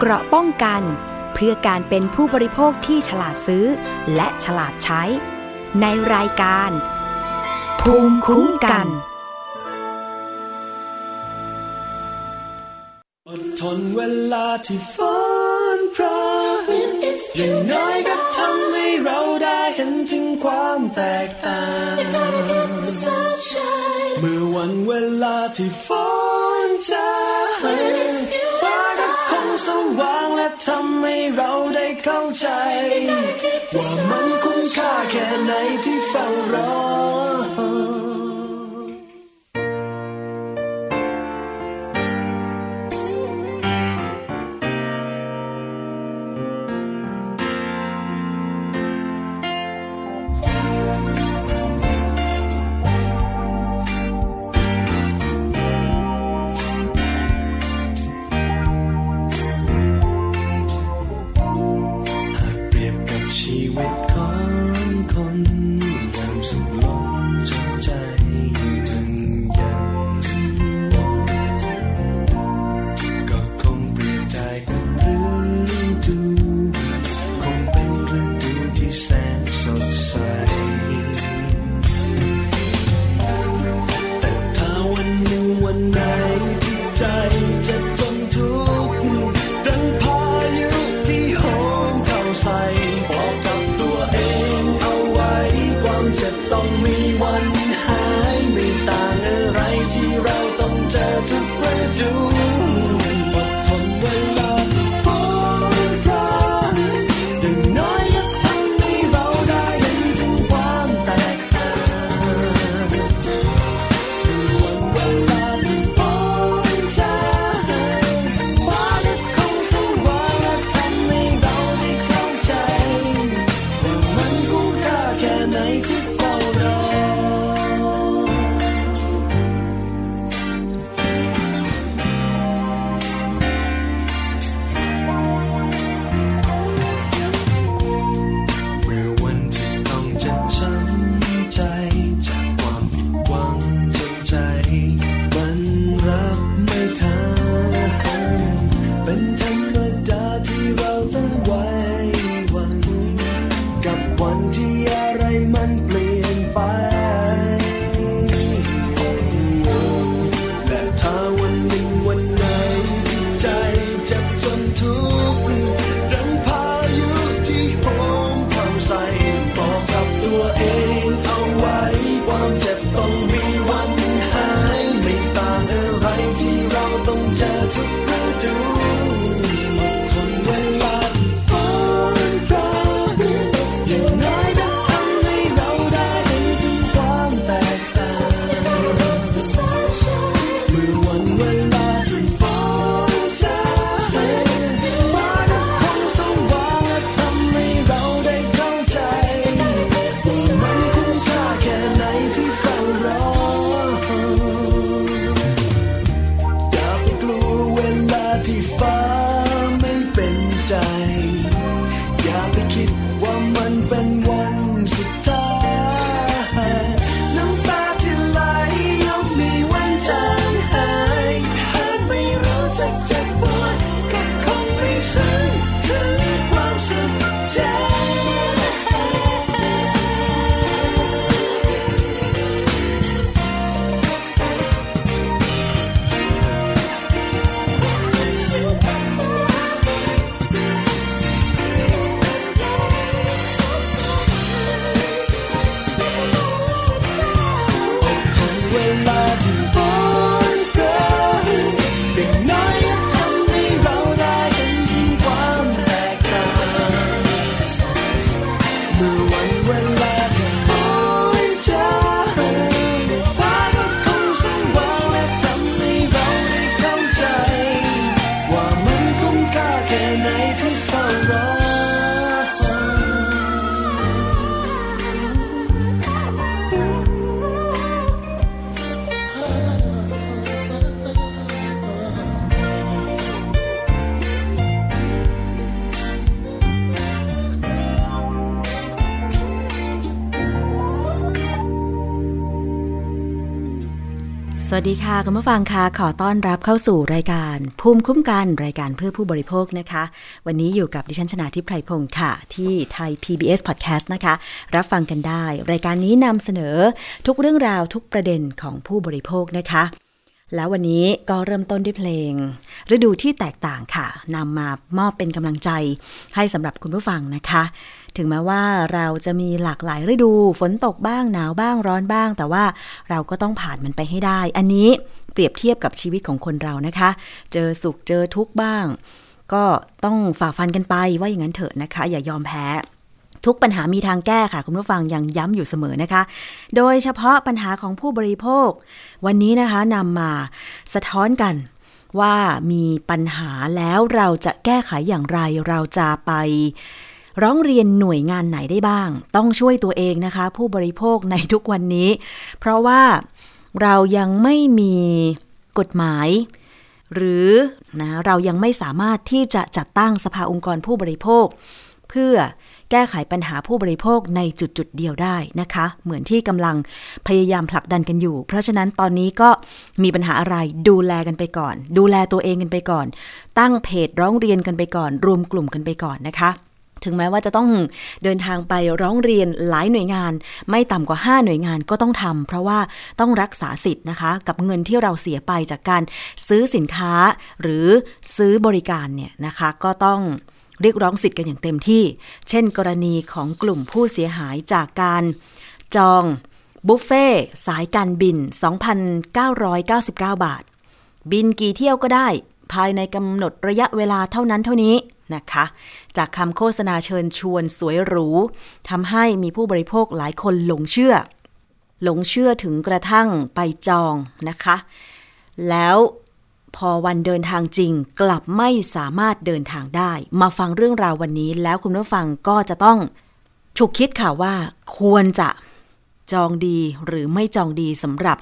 เกราะป้องกัน เพื่อการเป็นผู้บริโภคที่ฉลาดซื้อ และฉลาดใช้ ในรายการ ภูมิคุ้มกันอดทนเวลาที่ฟ้นพระย่งน้อยก็ทำให้เราได้เห็นถึงความแตกต่าง เมื่อวันเวลาที่ฟ้นจะ สว่างและทำให้เราได้เข้าใจ ว่ามันคุ้มค่าแค่ไหนที่เฝ้ารอ วัสดีค่ะคุณผู้ฟังค่ะขอต้อนรับเข้าสู่รายการ ภูมิคุ้มกันรายการเพื่อผู้บริโภคนะคะ วันนี้อยู่กับดิฉันชนาทิพไพรพงศ์ค่ะ ที่ไทย PBS Podcast นะคะ รับฟังกันได้ รายการนี้นำเสนอทุกเรื่องราวทุกประเด็นของผู้บริโภคนะคะ แล้ววันนี้ก็เริ่มต้นด้วยเพลง ฤดูที่แตกต่างค่ะนำมามอบเป็นกำลังใจให้สำหรับคุณผู้ฟังนะคะ ถึงแม้ว่าเราจะมีหลากหลายฤดูฝนตกบ้างหนาวบ้างร้อนบ้าง แต่ว่าเราก็ต้องผ่านมันไปให้ได้ อันนี้เปรียบเทียบกับชีวิตของคนเรานะคะ เจอสุขเจอทุกข์บ้าง ก็ต้องฝ่าฟันกันไปว่าอย่างนั้นเถอะนะคะ อย่ายอมแพ้ทุกปัญหามีทางแก้ค่ะ คุณผู้ฟังยังย้ำอยู่เสมอนะคะ โดยเฉพาะปัญหาของผู้บริโภค วันนี้นะคะนำมาสะท้อนกันว่ามีปัญหาแล้วเราจะแก้ไขอย่างไร เราจะไป ร้องเรียนหน่วยงานไหนได้บ้าง ต้องช่วยตัวเองนะคะ ผู้บริโภคในทุกวันนี้ เพราะว่าเรายังไม่มีกฎหมาย หรือนะเรายังไม่สามารถที่จะจัดตั้งสภาองค์กรผู้บริโภค เพื่อแก้ไขปัญหาผู้บริโภคในจุดจุดเดียวได้นะคะ เหมือนที่กำลังพยายามผลักดันกันอยู่ เพราะฉะนั้นตอนนี้ก็มีปัญหาอะไรดูแลกันไปก่อน ดูแลตัวเองกันไปก่อน ตั้งเพจร้องเรียนกันไปก่อน รวมกลุ่มกันไปก่อนนะคะ ถึงแม้ว่าจะต้องเดินทางไปร้องเรียนหลายหน่วยงาน ไม่ต่ำกว่า 5 หน่วยงานก็ต้องทำเพราะว่าต้องรักษาสิทธิ์นะคะ กับเงินที่เราเสียไปจากการซื้อสินค้าหรือซื้อบริการเนี่ยนะคะ ก็ต้องเรียกร้องสิทธิ์กันอย่างเต็มที่ เช่น กรณีของกลุ่มผู้เสียหายจากการจองบุฟเฟ่สายการบิน 2,999 บาท บินกี่เที่ยวก็ได้ ภายในกำหนดระยะเวลาเท่านั้นเท่านี้ นะคะ จากคำโฆษณาเชิญชวนสวยหรูทำให้มีผู้บริโภคหลายคนหลงเชื่อ หลงเชื่อถึงกระทั่งไปจองนะคะ แล้วพอวันเดินทางจริงกลับไม่สามารถเดินทางได้ มาฟังเรื่องราววันนี้ แล้วคุณผู้ฟังก็จะต้องฉุกคิดค่ะว่าควรจะจองดีหรือไม่จองดีสำหรับ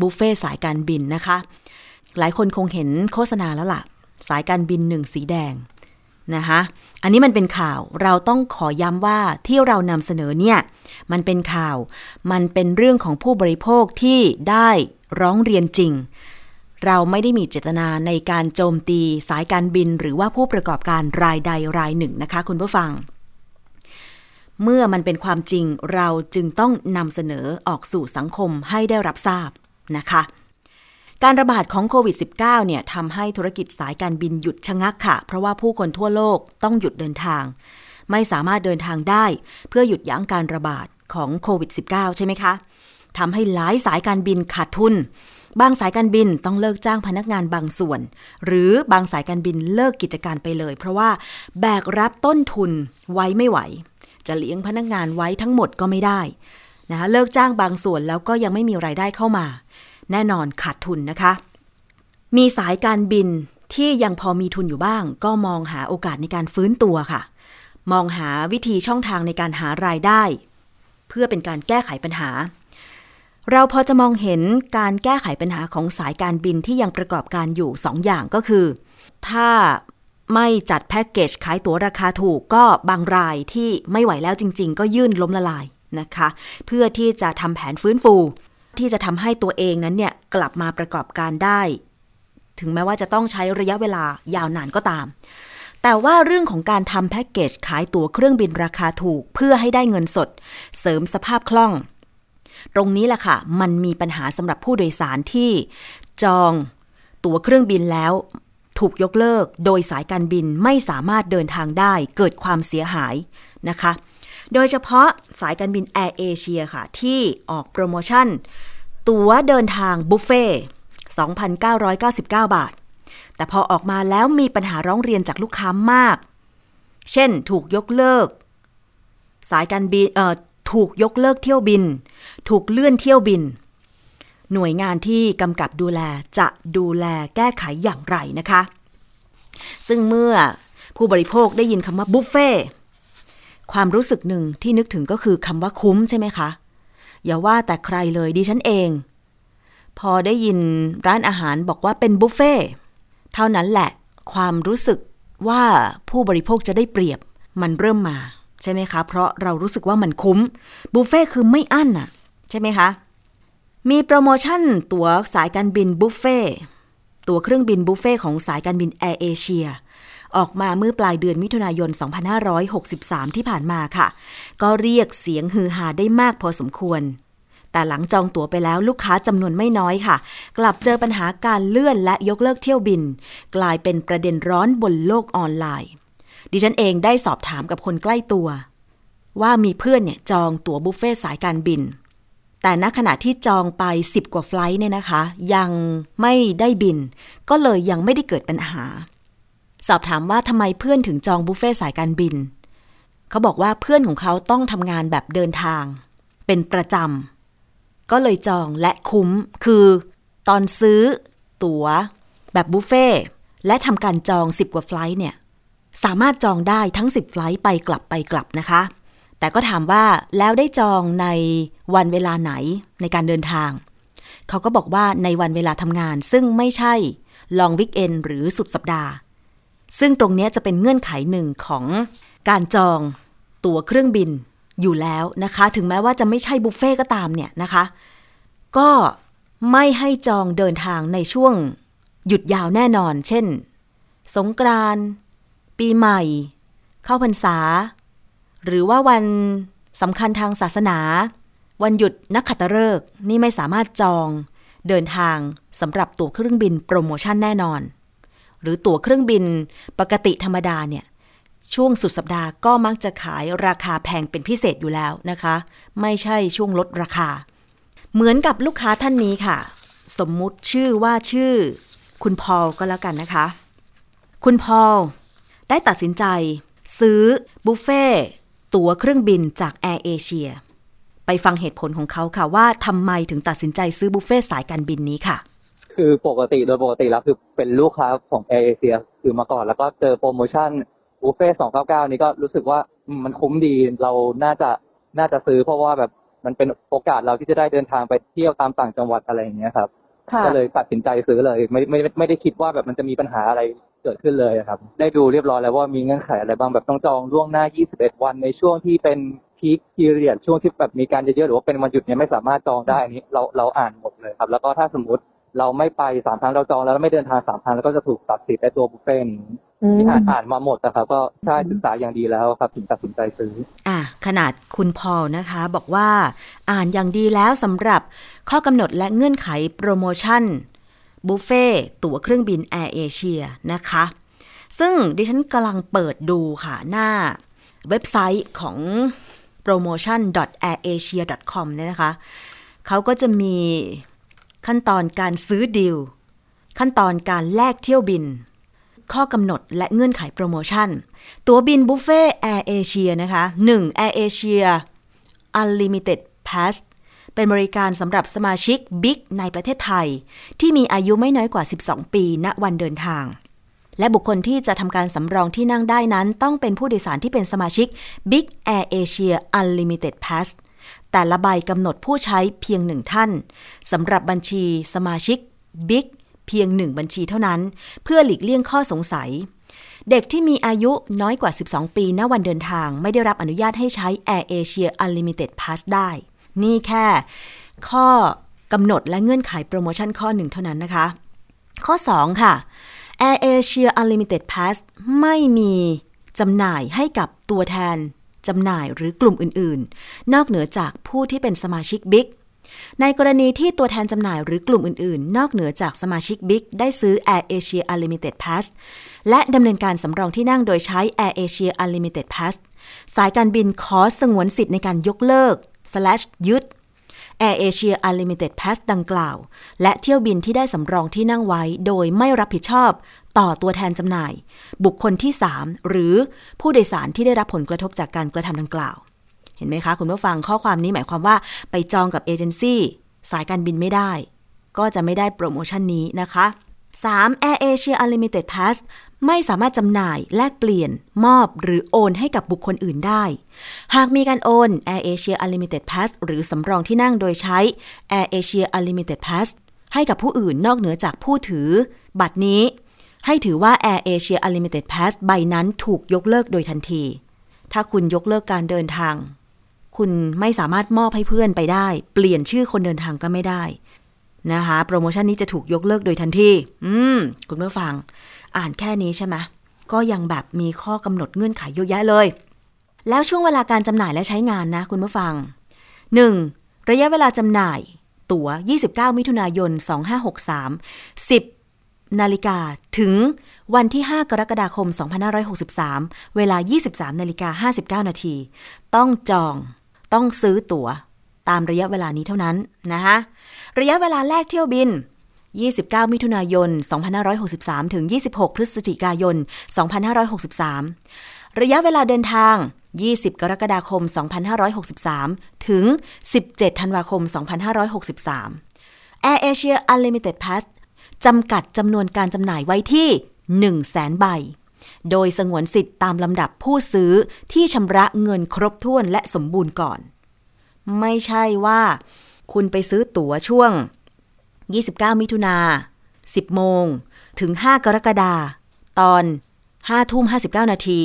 บุฟเฟ่สายการบินนะคะ หลายคนคงเห็นโฆษณาแล้วล่ะ สายการบินหนึ่งสีแดง นะคะอันนี้มันเป็นข่าวเราต้องขอย้ำว่าที่เรานำเสนอเนี่ย มันเป็นข่าว มันเป็นเรื่องของผู้บริโภคที่ได้ร้องเรียนจริง เราไม่ได้มีเจตนาในการโจมตีสายการบิน หรือว่าผู้ประกอบการรายใดรายหนึ่งนะคะ คุณผู้ฟัง เมื่อมันเป็นความจริงเราจึงต้องนำเสนอออกสู่สังคมให้ได้รับทราบนะคะ การระบาดของโควิด -19 เนี่ยทำให้ธุรกิจสายการบินหยุดชะงักค่ะ เพราะว่าผู้คนทั่วโลกต้องหยุดเดินทาง ไม่สามารถเดินทางได้ เพื่อหยุดยั้งการระบาดของโควิด -19 ใช่ไหมคะทำให้หลายสายการบินขาดทุน บางสายการบินต้องเลิกจ้างพนักงานบางส่วน หรือบางสายการบินเลิกกิจการไปเลย เพราะว่าแบกรับต้นทุนไว้ไม่ไหว จะเลี้ยงพนักงานไว้ทั้งหมดก็ไม่ได้นะคะเลิกจ้างบางส่วนแล้วก็ยังไม่มีไรายได้เข้ามา แน่นอนขาดทุนนะคะ มีสายการบินที่ยังพอมีทุนอยู่บ้าง ก็มองหาโอกาสในการฟื้นตัวค่ะ มองหาวิธีช่องทางในการหารายได้ เพื่อเป็นการแก้ไขปัญหา เราพอจะมองเห็นการแก้ไขปัญหาของสายการบินที่ยังประกอบการอยู่2อย่างก็คือ ถ้าไม่จัดแพ็กเกจขายตั๋วราคาถูกก็บางรายที่ไม่ไหวแล้วจริง ๆ ก็ยื่นล้มละลายนะคะ เพื่อที่จะทำแผนฟื้นฟู ที่จะทำให้ตัวเองนั้นเนี่ยกลับมาประกอบการได้ ถึงแม้ว่าจะต้องใช้ระยะเวลายาวนานก็ตาม แต่ว่าเรื่องของการทำแพ็กเกจขายตั๋วเครื่องบินราคาถูกเพื่อให้ได้เงินสด เสริมสภาพคล่อง ตรงนี้แหละค่ะ มันมีปัญหาสำหรับผู้โดยสารที่จองตั๋วเครื่องบินแล้วถูกยกเลิก โดยสายการบินไม่สามารถเดินทางได้เกิดความเสียหายนะคะ โดยเฉพาะสายการบินแอร์เอเชียค่ะ ที่ออกโปรโมชั่น ตั๋วเดินทางบุฟเฟ่2,999 บาท แต่พอออกมาแล้วมีปัญหาร้องเรียนจากลูกค้ามาก เช่นถูกยกเลิก สายการบินเอ่อถูกยกเลิกเที่ยวบิน ถูกเลื่อนเที่ยวบิน หน่วยงานที่กำกับดูแลจะดูแลแก้ไขอย่างไรนะคะ ซึ่งเมื่อผู้บริโภคได้ยินคำว่าบุฟเฟ่ ความรู้สึกหนึ่งที่นึกถึงก็คือคำว่าคุ้มใช่ไหมคะ อย่าว่าแต่ใครเลยดิฉันเอง พอได้ยินร้านอาหารบอกว่าเป็นบุฟเฟ่เท่านั้นแหละ ความรู้สึกว่าผู้บริโภคจะได้เปรียบ มันเริ่มมาใช่ไหมคะ เพราะเรารู้สึกว่ามันคุ้มบุฟเฟ่คือไม่อั้นน่ะใช่ไหมคะ มีโปรโมชั่นตั๋วสายการบินบุฟเฟ่ตั๋วเครื่องบินบุฟเฟ่ของสายการบินแอร์เอเชีย ออกมาเมื่อปลายเดือนมิถุนายน 2563 ที่ผ่านมาค่ะ ก็เรียกเสียงฮือฮาได้มากพอสมควร แต่หลังจองตั๋วไปแล้วลูกค้าจำนวนไม่น้อยค่ะ กลับเจอปัญหาการเลื่อนและยกเลิกเที่ยวบิน กลายเป็นประเด็นร้อนบนโลกออนไลน์ ดิฉันเองได้สอบถามกับคนใกล้ตัว ว่ามีเพื่อนเนี่ยจองตั๋วบุฟเฟ่สายการบินแต่ณขณะที่จองไป 10 กว่าไฟล์เนี่ยนะคะ ยังไม่ได้บิน ก็เลยยังไม่ได้เกิดปัญหา สอบถามว่าทำไมเพื่อนถึงจองบุฟเฟ่สายการบิน เขาบอกว่าเพื่อนของเขาต้องทำงานแบบเดินทาง เป็นประจำ ก็เลยจองและคุ้ม คือ ตอนซื้อ ตั๋ว แบบบุฟเฟ่และทำการจอง 10 กว่าไฟลท์เนี่ย สามารถจองได้ทั้ง 10 ไฟล์ไปกลับไปกลับนะคะ แต่ก็ถามว่าแล้วได้จองในวันเวลาไหนในการเดินทาง เขาก็บอกว่าในวันเวลาทำงานซึ่งไม่ใช่ลองวิกเอนหรือสุดสัปดาห์ ซึ่งตรงนี้จะเป็นเงื่อนไขหนึ่งของการจองตั๋วเครื่องบินอยู่แล้วนะคะ ถึงแม้ว่าจะไม่ใช่บุฟเฟ่ก็ตามเนี่ยนะคะ ก็ไม่ให้จองเดินทางในช่วงหยุดยาวแน่นอน เช่น สงกรานต์ปีใหม่ เข้าพรรษา หรือว่าวันสำคัญทางศาสนา วันหยุดนักขัตฤกษ์นี่ไม่สามารถจองเดินทางสำหรับตั๋วเครื่องบินโปรโมชั่นแน่นอน หรือตั๋วเครื่องบินปกติธรรมดาเนี่ยช่วงสุดสัปดาห์ก็มักจะขายราคาแพงเป็นพิเศษอยู่แล้วนะคะ ไม่ใช่ช่วงลดราคา เหมือนกับลูกค้าท่านนี้ค่ะ สมมุติชื่อว่าชื่อ คุณพอลก็แล้วกันนะคะ คุณพอลได้ตัดสินใจ ซื้อบุฟเฟ่ตั๋วเครื่องบินจากแอร์เอเชียไปฟังเหตุผลของเขาค่ะว่าทำไมถึงตัดสินใจซื้อบุฟเฟ่สายการบินนี้ค่ะ คือปกติโดยปกติแล้วคือเป็นลูกค้าของแอร์เอเชียคือมาก่อน แล้วก็เจอโปรโมชั่นบุฟเฟ่สองเก้าเก้านี้ก็รู้สึกว่าอืมมันคุ้มดีเราน่าจะน่าจะซื้อเพราะว่าแบบมันเป็นโอกาสเราที่จะได้เดินทางไปเที่ยวตามต่างจังหวัดอะไรอย่างเงี้ยครับค่ะก็เลยตัดสินใจซื้อเลยไม่ไม่ไม่ไม่ได้คิดว่าแบบมันจะมีปัญหาอะไรเกิดขึ้นเลยอะครับ ได้ดูเรียบร้อยแล้วว่ามีเงื่อนไขอะไรบ้างแบบต้องจองล่วงหน้า 21 วันในช่วงที่เป็น peak period ช่วงที่แบบมีการเยอะๆหรือว่าเป็นวันหยุดเนี่ยไม่สามารถจองได้อันนี้เราเราอ่านหมดเลยครับ แล้วก็ถ้าสมมติ เราไม่ไปสามครั้งเราจองแล้วแล้วไม่เดินทางสามครั้งแล้วก็จะถูกตัดสิทธิ์ในตัวบุฟเฟ่ต์นี้อืมที่อ่านอ่านมาหมดนะครับก็ใช่ศึกษาอย่างดีแล้วครับถึงตัดสินใจซื้อ อะขนาดคุณพอลนะคะ บอกว่าอ่านอย่างดีแล้วสำหรับข้อกำหนดและเงื่อนไขโปรโมชั่นบุฟเฟ่ตั๋วเครื่องบินแอร์เอเชียนะคะ ซึ่งดิฉันกำลังเปิดดูค่ะ หน้าเว็บไซต์ของ promotion.airasia.com เนี่ยนะคะ เขาก็จะมี ขั้นตอนการซื้อดีล ขั้นตอนการแลกเที่ยวบิน ข้อกำหนดและเงื่อนไขโปรโมชั่น ตั๋วบินบุฟเฟ่แอร์เอเชียนะคะ 1 Air Asia Unlimited Pass เป็นบริการสำหรับสมาชิก Big ในประเทศไทย ที่มีอายุไม่น้อยกว่า 12 ปี ณ วันเดินทาง และบุคคลที่จะทำการสำรองที่นั่งได้นั้น ต้องเป็นผู้โดยสารที่เป็นสมาชิก Big Air Asia Unlimited Pass แต่ละใบกำหนดผู้ใช้เพียงหนึ่งท่านสำหรับบัญชีสมาชิก Big เพียงหนึ่งบัญชีเท่านั้น เพื่อหลีกเลี่ยงข้อสงสัย เด็กที่มีอายุน้อยกว่า 12 ปีณวันเดินทาง ไม่ได้รับอนุญาตให้ใช้ Air Asia Unlimited Pass ได้ นี่แค่ ข้อกำหนดและเงื่อนไขโปรโมชั่นข้อหนึ่งเท่านั้นนะคะ ข้อ 2 ค่ะ Air Asia Unlimited Pass ไม่มีจำหน่ายให้กับตัวแทน จำหน่ายหรือกลุ่มอื่นๆ นอกเหนือจากผู้ที่เป็นสมาชิกบิ๊กในกรณีที่ตัวแทนจำหน่ายหรือกลุ่มอื่นๆ นอกเหนือจากสมาชิกบิ๊กได้ซื้อ Air Asia Unlimited Pass และดำเนินการสำรองที่นั่งโดยใช้ Air Asia Unlimited Pass สายการบินขอสงวนสิทธิ์ในการยกเลิกยึด Air Asia Unlimited Pass ดังกล่าว และเที่ยวบินที่ได้สำรองที่นั่งไว้โดยไม่รับผิดชอบต่อตัวแทนจำหน่าย บุคคลที่ 3 หรือผู้โดยสารที่ได้รับผลกระทบจากการกระทำดังกล่าว เห็นไหมคะ คุณผู้ฟังข้อความนี้หมายความว่าไปจองกับเอเจนซี่สายการบินไม่ได้ ก็จะไม่ได้โปรโมชั่นนี้นะคะ 3. Air Asia Unlimited Pass ไม่สามารถจำหน่ายแลกเปลี่ยน มอบหรือโอนให้กับบุคคลอื่นได้ หากมีการโอน Air Asia Unlimited Pass หรือสำรองที่นั่งโดยใช้ Air Asia Unlimited Pass ให้กับผู้อื่นนอกเหนือจากผู้ถือ บัตรนี้ ให้ถือว่า Air Asia Unlimited Pass ใบนั้นถูกยกเลิกโดยทันที ถ้าคุณยกเลิกการเดินทาง คุณไม่สามารถมอบให้เพื่อนไปได้ เปลี่ยนชื่อคนเดินทางก็ไม่ได้นะคะโปรโมชั่นนี้จะถูกยกเลิกโดยทันที อืม คุณผู้ฟัง อ่านแค่นี้ใช่ไหมก็ยังแบบมีข้อกำหนดเงื่อนไขเยอะแยะเลย แล้วช่วงเวลาการจำหน่ายและใช้งานนะคุณผู้ฟัง 1. ระยะเวลาจำหน่าย ตั๋ว 29 มิถุนายน 2563 10 นาฬิกาถึงวันที่ 5 กรกฎาคม 2563 เวลา 23 นาฬิกา 59 นาที ต้องจอง ต้องซื้อตั๋ว ตามระยะเวลานี้เท่านั้นนะคะระยะเวลาแรกเที่ยวบิน 29 มิถุนายน 2563 ถึง 26 พฤศจิกายน 2563 ระยะเวลาเดินทาง 20 กรกฎาคม 2563 ถึง 17 ธันวาคม 2563 Air Asia Unlimited Pass จำกัดจำนวนการจำหน่ายไว้ที่ 100,000 ใบ โดยสงวนสิทธิ์ตามลำดับผู้ซื้อที่ชำระเงินครบถ้วนและสมบูรณ์ก่อน ไม่ใช่ว่า คุณไปซื้อตั๋วช่วง 29 มิถุนา 10 โมง ถึง 5 กรกฎาตอน 5 ทุ่ม 59 นาที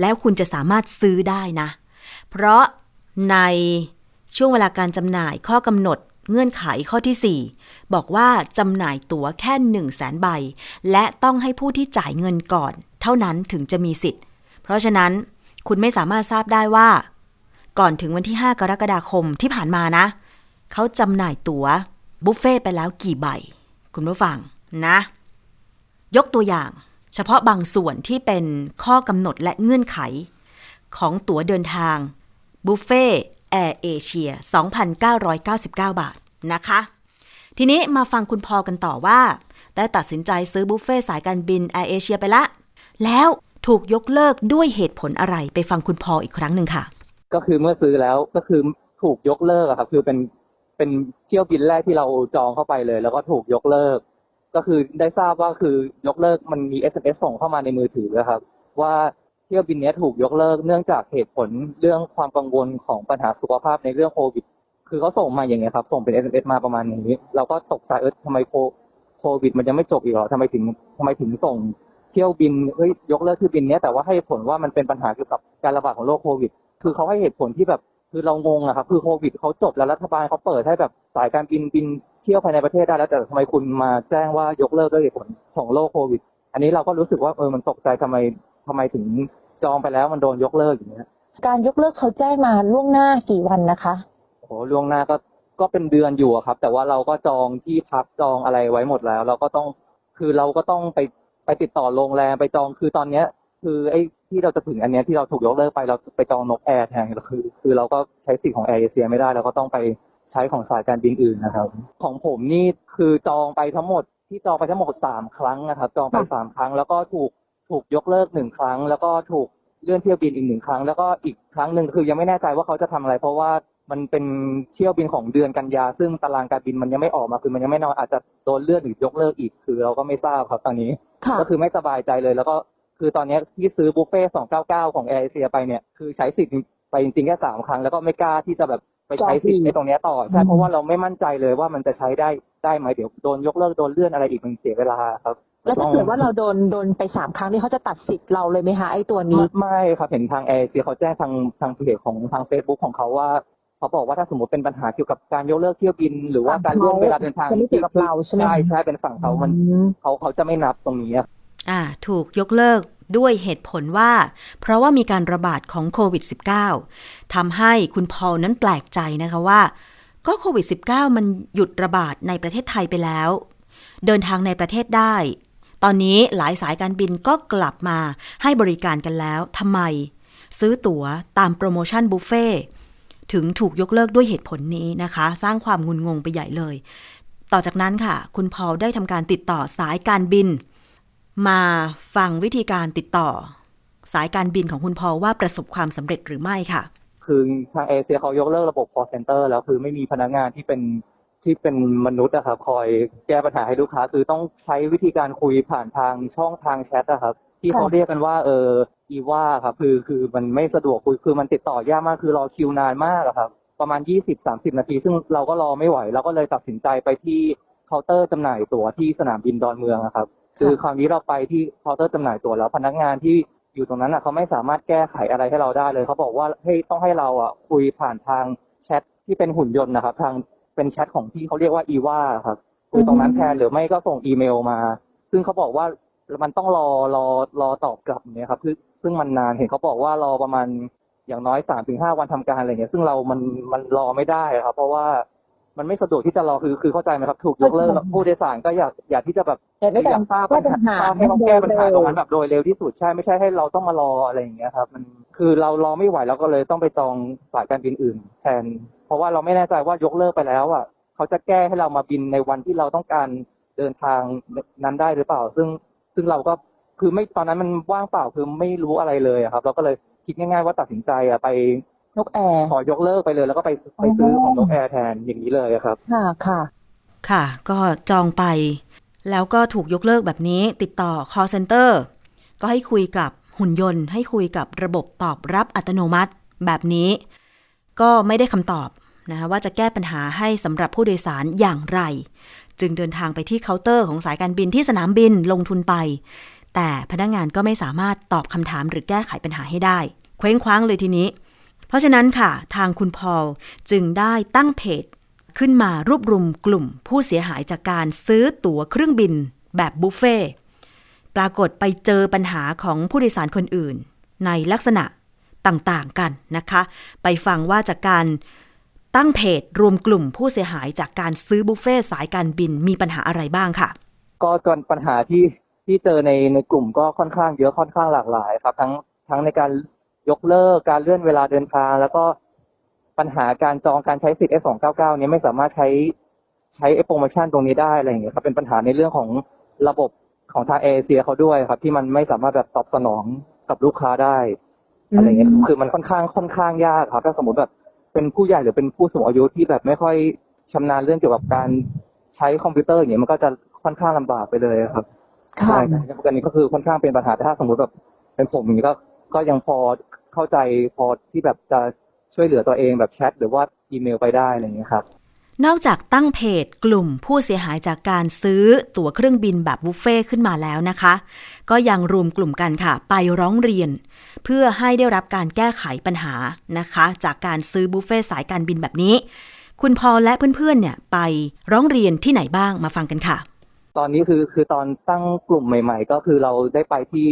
แล้วคุณจะสามารถซื้อได้นะ เพราะในช่วงเวลาการจำหน่ายข้อกำหนดเงื่อนไขข้อที่ 4 บอกว่าจำหน่ายตั๋วแค่ 1 0 0 0 0แสนใบ และต้องให้ผู้ที่จ่ายเงินก่อน เท่านั้นถึงจะมีสิทธิ์ เพราะฉะนั้นคุณไม่สามารถทราบได้ว่า ก่อนถึงวันที่ 5 กรกฎาคมที่ผ่านมานะ เขาจำหน่ายตั๋ว บุฟเฟ่ไปแล้วกี่ใบ คุณผู้ฟังนะ ยกตัวอย่าง เฉพาะบางส่วนที่เป็นข้อกำหนดและเงื่อนไข ของตั๋วเดินทางบุฟเฟ่แอร์เอเชีย 2,999 บาทนะคะ ทีนี้มาฟังคุณพอลกันต่อว่า ได้ตัดสินใจซื้อบุฟเฟ่สายการบินแอร์เอเชียไปละ แล้วถูกยกเลิกด้วยเหตุผลอะไรไปฟังคุณพอลอีกครั้งหนึ่งค่ะ ก็คือเมื่อซื้อแล้วก็คือถูกยกเลิกอะครับคือเป็น เป็นเที่ยวบินแรกที่เราจองเข้าไปเลย แล้วก็ถูกยกเลิก ก็คือได้ทราบว่าคือยกเลิกมันมี SMS ส่งเข้ามาในมือถือนะครับ ว่าเที่ยวบินนี้ถูกยกเลิกเนื่องจากเหตุผลเรื่องความกังวลของปัญหาสุขภาพในเรื่องโควิดคือเขาส่งมาอย่างเงี้ยครับส่งเป็น SMS มาประมาณนี้ เราก็ตกใจเออทำไมโควิด มันยังไม่จบอีกเหรอทำไมถึงทำไมถึงส่งเที่ยวบินเฮ้ยยกเลิกเที่ยวบินเนี้ยแต่ว่าให้ผลว่ามันเป็นปัญหาเกี่ยวกับการระบาดของโรคโควิด คือเขาให้เหตุผลที่แบบ คือเรางงอะครับคือโควิดเขาจบแล้วรัฐบาลเขาเปิดให้แบบสายการบินบินเที่ยวภายในประเทศได้แล้วแต่ทำไมคุณมาแจ้งว่ายกเลิกด้วยเหตุผลของโรคโควิด อันนี้เราก็รู้สึกว่าเออมันตกใจทำไมทำไมถึงจองไปแล้วมันโดนยกเลิกอย่างเงี้ยการยกเลิกเขาแจ้งมาล่วงหน้ากี่วันนะคะโอ้โหล่วงหน้าก็ก็เป็นเดือนอยู่อะครับ แต่ว่าเราก็จองที่พักจองอะไรไว้หมดแล้ว เราก็ต้องคือเราก็ต้องไปไปติดต่อโรงแรมไปจองคือตอนเนี้ย คือไอ้ที่เราจะถึงอันเนี้ยที่เราถูกยกเลิกไปเราไปจองนกแอร์แทนคือ คือเราก็ใช้สิทธิ์ของแอร์เอเชียไม่ได้เราก็ต้องไปใช้ของสายการบินอื่นนะครับ ของผมนี่คือจองไปทั้งหมดที่จองไปทั้งหมดสามครั้งนะครับ จองไปสามครั้ง แล้วก็ถูกถูกยกเลิกหนึ่งครั้ง แล้วก็ถูกเลื่อนเที่ยวบินอีกหนึ่งครั้ง แล้วก็อีกครั้งหนึ่งคือยังไม่แน่ใจว่าเขาจะทำอะไร เพราะว่ามันเป็นเที่ยวบินของเดือนกันยา ซึ่งตารางการบินมันยังไม่ออกมาคือมันยังไม่แน่นอนอาจจะโดนเลื่อนหรือยกเลิกอีกคือเราก็ไม่ทราบครับตอนนี้ค่ะก็คือไม่สบายใจเลย แล้วก็ คือตอนนี้ที่ซื้อบุฟเฟ่สองเก้าเก้าของแอร์เอเชียไปเนี่ยคือใช้สิทธิ์ไปจริงๆแค่สามครั้งแล้วก็ไม่กล้าที่จะแบบไปใช้สิทธิ์ในตรงเนี้ยต่อใช่เพราะว่าเราไม่มั่นใจเลยว่ามันจะใช้ได้ได้ไหมเดี๋ยวโดนยกเลิกโดนเลื่อนอะไรอีกมันเสียเวลาครับแล้วถ้าเกิดว่าเราโดนโดนไปสามครั้งนี่เขาจะตัดสิทธิ์เราเลยไหมคะไอ้ตัวนี้ไม่ไม่ครับเห็นทางแอร์เอเชียเขาแจ้งทางทางเพจของทางเฟซบุ๊กของเขาว่าเขาบอกว่าถ้าสมมติเป็นปัญหาเกี่ยวกับการยกเลิกเที่ยวบิน หรือว่าการเลื่อนเวลาเดินทางจะไม่เกี่ยวกับเราใช่ไหมใช่ใช่เป็นฝั่งเขามันอืมเขาเขาจะไม่นับตรงนี้ อ่าถูกยกเลิกด้วยเหตุผลว่า เพราะว่ามีการระบาดของโควิด -19 ทำให้คุณพอลนั้นแปลกใจนะคะว่า ก็โควิด -19 มันหยุดระบาดในประเทศไทยไปแล้ว เดินทางในประเทศได้ ตอนนี้หลายสายการบินก็กลับมาให้บริการกันแล้วทำไม ซื้อตั๋วตามโปรโมชั่นบุฟเฟ่ถึงถูกยกเลิกด้วยเหตุผลนี้นะคะ สร้างความงุนงงไปใหญ่เลย ต่อจากนั้นค่ะ คุณพอลได้ทำการติดต่อสายการบิน มาฟังวิธีการติดต่อ สายการบินของคุณพอว่าประสบความสำเร็จหรือไม่ค่ะ คือทางเอเชียเขายกเลิกระบบ call center แล้วคือไม่มีพนักงานที่เป็นที่เป็นมนุษย์นะครับคอยแก้ปัญหาให้ลูกค้า คือต้องใช้วิธีการคุยผ่านทางช่องทางแชทนะครับ ที่เขาเรียกกันว่าเอออีว่าครับคือคือมันไม่สะดวกคุยคือมันติดต่อยากมากคือรอคิวนานมากอะครับ ประมาณ20-30นาที ซึ่งเราก็รอไม่ไหว เราก็เลยตัดสินใจไปที่เคาน์เตอร์จำหน่ายตั๋วที่สนามบินดอนเมืองอะครับ คือคราวนี้เราไปที่เคาน์เตอร์จำหน่ายตั๋วแล้วพนักงานที่อยู่ตรงนั้นอะเขาไม่สามารถแก้ไขอะไรให้เราได้เลย เขาบอกว่าให้ต้องให้เราอะคุยผ่านทางแชทที่เป็นหุ่นยนต์นะครับ ทางเป็นแชทของที่เขาเรียกว่าอีว่าครับคุยตรงนั้นแทนหรือไม่ก็ส่งอีเมลมา ซึ่งเขาบอกว่ามันต้องรอรอรอตอบกลับเนี่ยครับคือซึ่งมันนานเห็นเขาบอกว่ารอประมาณอย่างน้อยสามถึงห้าวันทำการอะไรเงี้ยซึ่งเรามันมันรอไม่ได้ครับ เพราะว่า มันไม่สะดวกที่จะรอคือคือเข้าใจไหมครับ ถูกยกเลิกแล้วผู้โดยสารก็อยากอยากที่จะแบบแต่ไม่อยาต้อกงทราบก็ปัญปัญหาหาให้ต้องแก้ปัญหาตรงนั้นแบบโดยเร็วที่สุดใช่ไม่ใช่ให้เราต้องมารออะไรอย่างเงี้ยครับ มันคือเรารอไม่ไหวเราก็เลยต้องไปจองสายการบินอื่น แทน เพราะว่าเราไม่แน่ใจว่ายกเลิกไปแล้วอะเขาจะแก้ให้เรามาบินในวันที่เราต้องการเดินทางนั้นได้หรือเปล่า ซึ่งซึ่งเราก็คือไม่ตอนนั้นมันว่างเปล่าคือไม่รู้อะไรเลยอะครับ เราก็เลยคิดง่าย ๆ ว่าตัดสินใจอะไป นกแอร์ขอยกเลิกไปเลย แล้วก็ไปไปซื้อของนกแอร์แทนอย่างนี้เลยอะครับ ค่ะค่ะ ค่ะ ก็จองไป แล้วก็ถูกยกเลิกแบบนี้ ติดต่อ call center ก็ให้คุยกับหุ่นยนต์ ให้คุยกับระบบตอบรับอัตโนมัติแบบนี้ ก็ไม่ได้คำตอบนะคะว่าจะแก้ปัญหาให้สำหรับผู้โดยสารอย่างไร จึงเดินทางไปที่เคาน์เตอร์ของสายการบินที่สนามบินลงทุนไป แต่พนักงานก็ไม่สามารถตอบคำถามหรือแก้ไขปัญหาให้ได้ เคว้งคว้างเลยทีนี้ เพราะฉะนั้นค่ะ ทางคุณพอลจึงได้ตั้งเพจ ขึ้นมารวบรวมกลุ่มผู้เสียหายจากการซื้อตั๋วเครื่องบินแบบบุฟเฟ่ปรากฏไปเจอปัญหาของผู้โดยสารคนอื่น ในลักษณะต่างๆกันนะคะ ไปฟังว่าจากการตั้งเพจรวมกลุ่มผู้เสียหายจากการซื้อบุฟเฟ่สายการบินมีปัญหาอะไรบ้างค่ะ ก็จนปัญหาที่ที่เจอในในกลุ่มก็ค่อนข้างเยอะค่อนข้างหลากหลายครับ ทั้งทั้งในการ ยกเลิกการเลื่อนเวลาเดินทาง แล้วก็ปัญหาการจองการใช้สิทธิ์ S299 เนี้ยไม่สามารถใช้ใช้ไอ้โปรโมชั่นตรงนี้ได้อะไรอย่างเงี้ยครับเป็นปัญหาในเรื่องของระบบของทางเอเชียเขาด้วยครับ ที่มันไม่สามารถแบบตอบสนองกับลูกค้าได้อะไรเงี้ยอืมคือมันค่อนข้างค่อนข้างยากครับถ้าสมมติแบบเป็นผู้ใหญ่หรือเป็นผู้สูงอายุที่แบบไม่ค่อยชำนาญเรื่องเกี่ยวกับการใช้คอมพิวเตอร์อย่างเงี้ยมันก็จะค่อนข้างลำบากไปเลยครับค่ะใช่ครับอันนี้ก็คือค่อนข้างเป็นปัญหาแต่ถ้าสมมติแบบเป็นผมอย่างนี้ก็ก็ยังพอ เข้าใจพอที่แบบจะช่วยเหลือตัวเองแบบแชทหรือว่าอีเมลไปได้อะไรอย่างเงี้ยครับนอกจากตั้งเพจกลุ่มผู้เสียหายจากการซื้อตั๋วเครื่องบินแบบบุฟเฟ่ต์ขึ้นมาแล้วนะคะ ก็ยังรวมกลุ่มกันค่ะ ไปร้องเรียน เพื่อให้ได้รับการแก้ไขปัญหานะคะ จากการซื้อบุฟเฟ่ต์สายการบินแบบนี้ คุณพอลและเพื่อนๆเนี่ยไปร้องเรียนที่ไหนบ้างมาฟังกันค่ะ ตอนนี้คือคือตอนตั้งกลุ่มใหม่ ๆ ก็คือเราได้ไปที่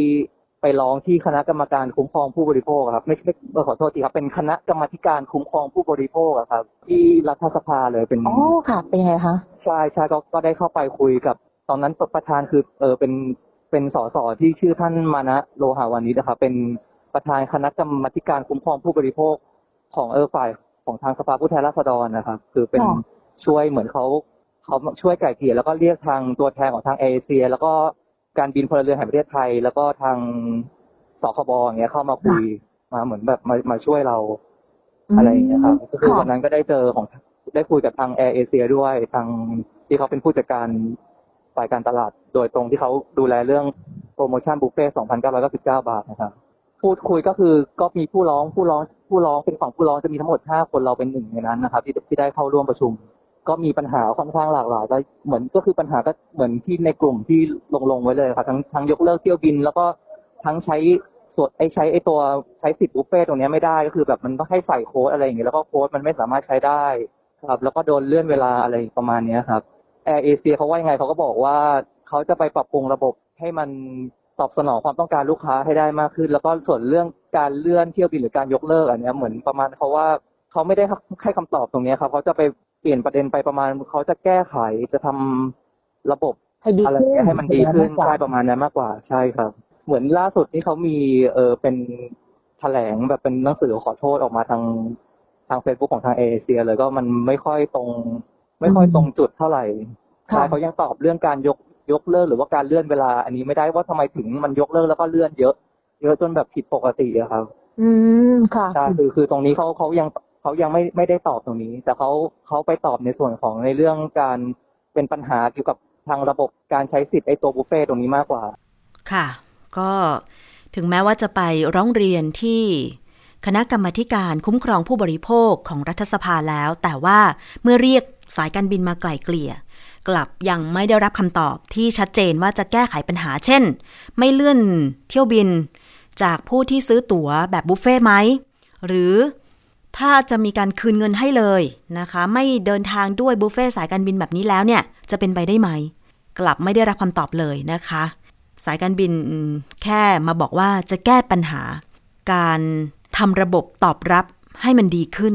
ไปร้องที่คณะกรรมการคุ้มครองผู้บริโภคครับ ไม่ใช่เอ่อขอโทษทีครับเป็นคณะกรรมาธิการคุ้มครองผู้บริโภคอะครับ ที่รัฐสภาเลยเป็นอ๋อค่ะเป็นยังไงคะใช่ใช่ก็ก็ได้เข้าไปคุยกับ ตอนนั้นประธานคือเออเป็นเป็นสสที่ชื่อท่านมานะโลหาวานิชนะครับเป็นประธานคณะกรรมาธิการคุ้มครองผู้บริโภคของเออฝ่ายของทางสภาผู้แทนราษฎรนะครับ คือเป็นค่ะช่วยเหมือนเขาเขาช่วยไก่เกลี่ยแล้วก็เรียกทางตัวแทนของทางเอเชีย แล้วก็ การบินพลเรือนแห่งประเทศไทย แล้วก็ทางสคบอย่างเงี้ยเข้ามาคุยมาเหมือนแบบมามาช่วยเราอะไรอย่างเงี้ยครับก็คือวันนั้นก็ได้เจอของได้คุยกับทางแอร์เอเชียด้วยทางที่เขาเป็นผู้จัดการฝ่ายการตลาด โดยตรงที่เขาดูแลเรื่องโปรโมชั่นบุฟเฟ่ต์2,999 บาทนะครับพูดคุยก็คือก็มีผู้ร้องผู้ร้องผู้ร้องเป็นฝั่งผู้ร้องจะมีทั้งหมด 5 คนเราเป็นหนึ่งในนั้นนะครับที่ที่ได้เข้าร่วมประชุม ก็มีปัญหาค่อนข้างหลากหลายก็เหมือนก็คือปัญหาก็เหมือนที่ในกลุ่มที่ลงลงไว้เลยครับทั้งทั้งยกเลิกเที่ยวบิน แล้วก็ทั้งใช้ส่วนไอใช้ไอตัวใช้สิทธิ์บุฟเฟ่ต์ตรงนี้ไม่ได้ก็คือแบบมันต้องให้ใส่โค้ดอะไรอย่างเงี้ยแล้วก็โค้ดมันไม่สามารถใช้ได้ครับ แล้วก็โดนเลื่อนเวลาอะไรประมาณเนี้ยครับแอร์เอเชียเขาว่ายังไงเขาก็บอกว่าเขาจะไปปรับปรุงระบบให้มันตอบสนองความต้องการลูกค้าให้ได้มากขึ้น แล้วก็ส่วนเรื่องการเลื่อนเที่ยวบินหรือการยกเลิกอันเนี้ยเหมือนประมาณเขาว่าเขาไม่ได้ให้คำตอบตรงนี้ครับเขาจะไป เปลี่ยนประเด็นไปประมาณเขาจะแก้ไขจะทำระบบให้ดีอะไรขึ้นเงี้ยให้มันดีขึ้นกว่าใช่ประมาณนั้นมากกว่าใช่ครับ เหมือนล่าสุดที่เขามีเออเป็นแถลงแบบเป็นหนังสือขอโทษออกมาทางทางเฟซบุ๊กของทางเอเชียเลยก็มันไม่ค่อยตรง ไม่ค่อยตรงจุดเท่าไหร่ค่ะใช่เขายังตอบเรื่องการยกยกเลิกหรือว่าการเลื่อนเวลา อันนี้ไม่ได้ว่าทำไมถึงมันยกเลิกแล้วก็เลื่อนเยอะ เยอะจนแบบผิดปกติอะครับ อืมค่ะใช่คือคือตรงนี้เขาเขายัง เขายังไม่ไม่ได้ตอบตรงนี้ แต่เขาเขาไปตอบในส่วนของในเรื่องการเป็นปัญหาเกี่ยวกับทางระบบการใช้สิทธิ์ไอตัวบุฟเฟ่ตรงนี้มากกว่า ค่ะ ก็ถึงแม้ว่าจะไปร้องเรียนที่คณะกรรมการคุ้มครองผู้บริโภคของรัฐสภาแล้ว แต่ว่าเมื่อเรียกสายการบินมาไกล่เกลี่ย กลับยังไม่ได้รับคำตอบที่ชัดเจนว่าจะแก้ไขปัญหา เช่น ไม่เลื่อนเที่ยวบิน จากผู้ที่ซื้อตั๋วแบบบุฟเฟ่ไหมหรือ ถ้าจะมีการคืนเงินให้เลยนะคะ ไม่เดินทางด้วยบุฟเฟ่สายการบินแบบนี้แล้วเนี่ยจะเป็นไปได้ไหม กลับไม่ได้รับคำตอบเลยนะคะ สายการบินแค่มาบอกว่าจะแก้ปัญหา การทำระบบตอบรับให้มันดีขึ้น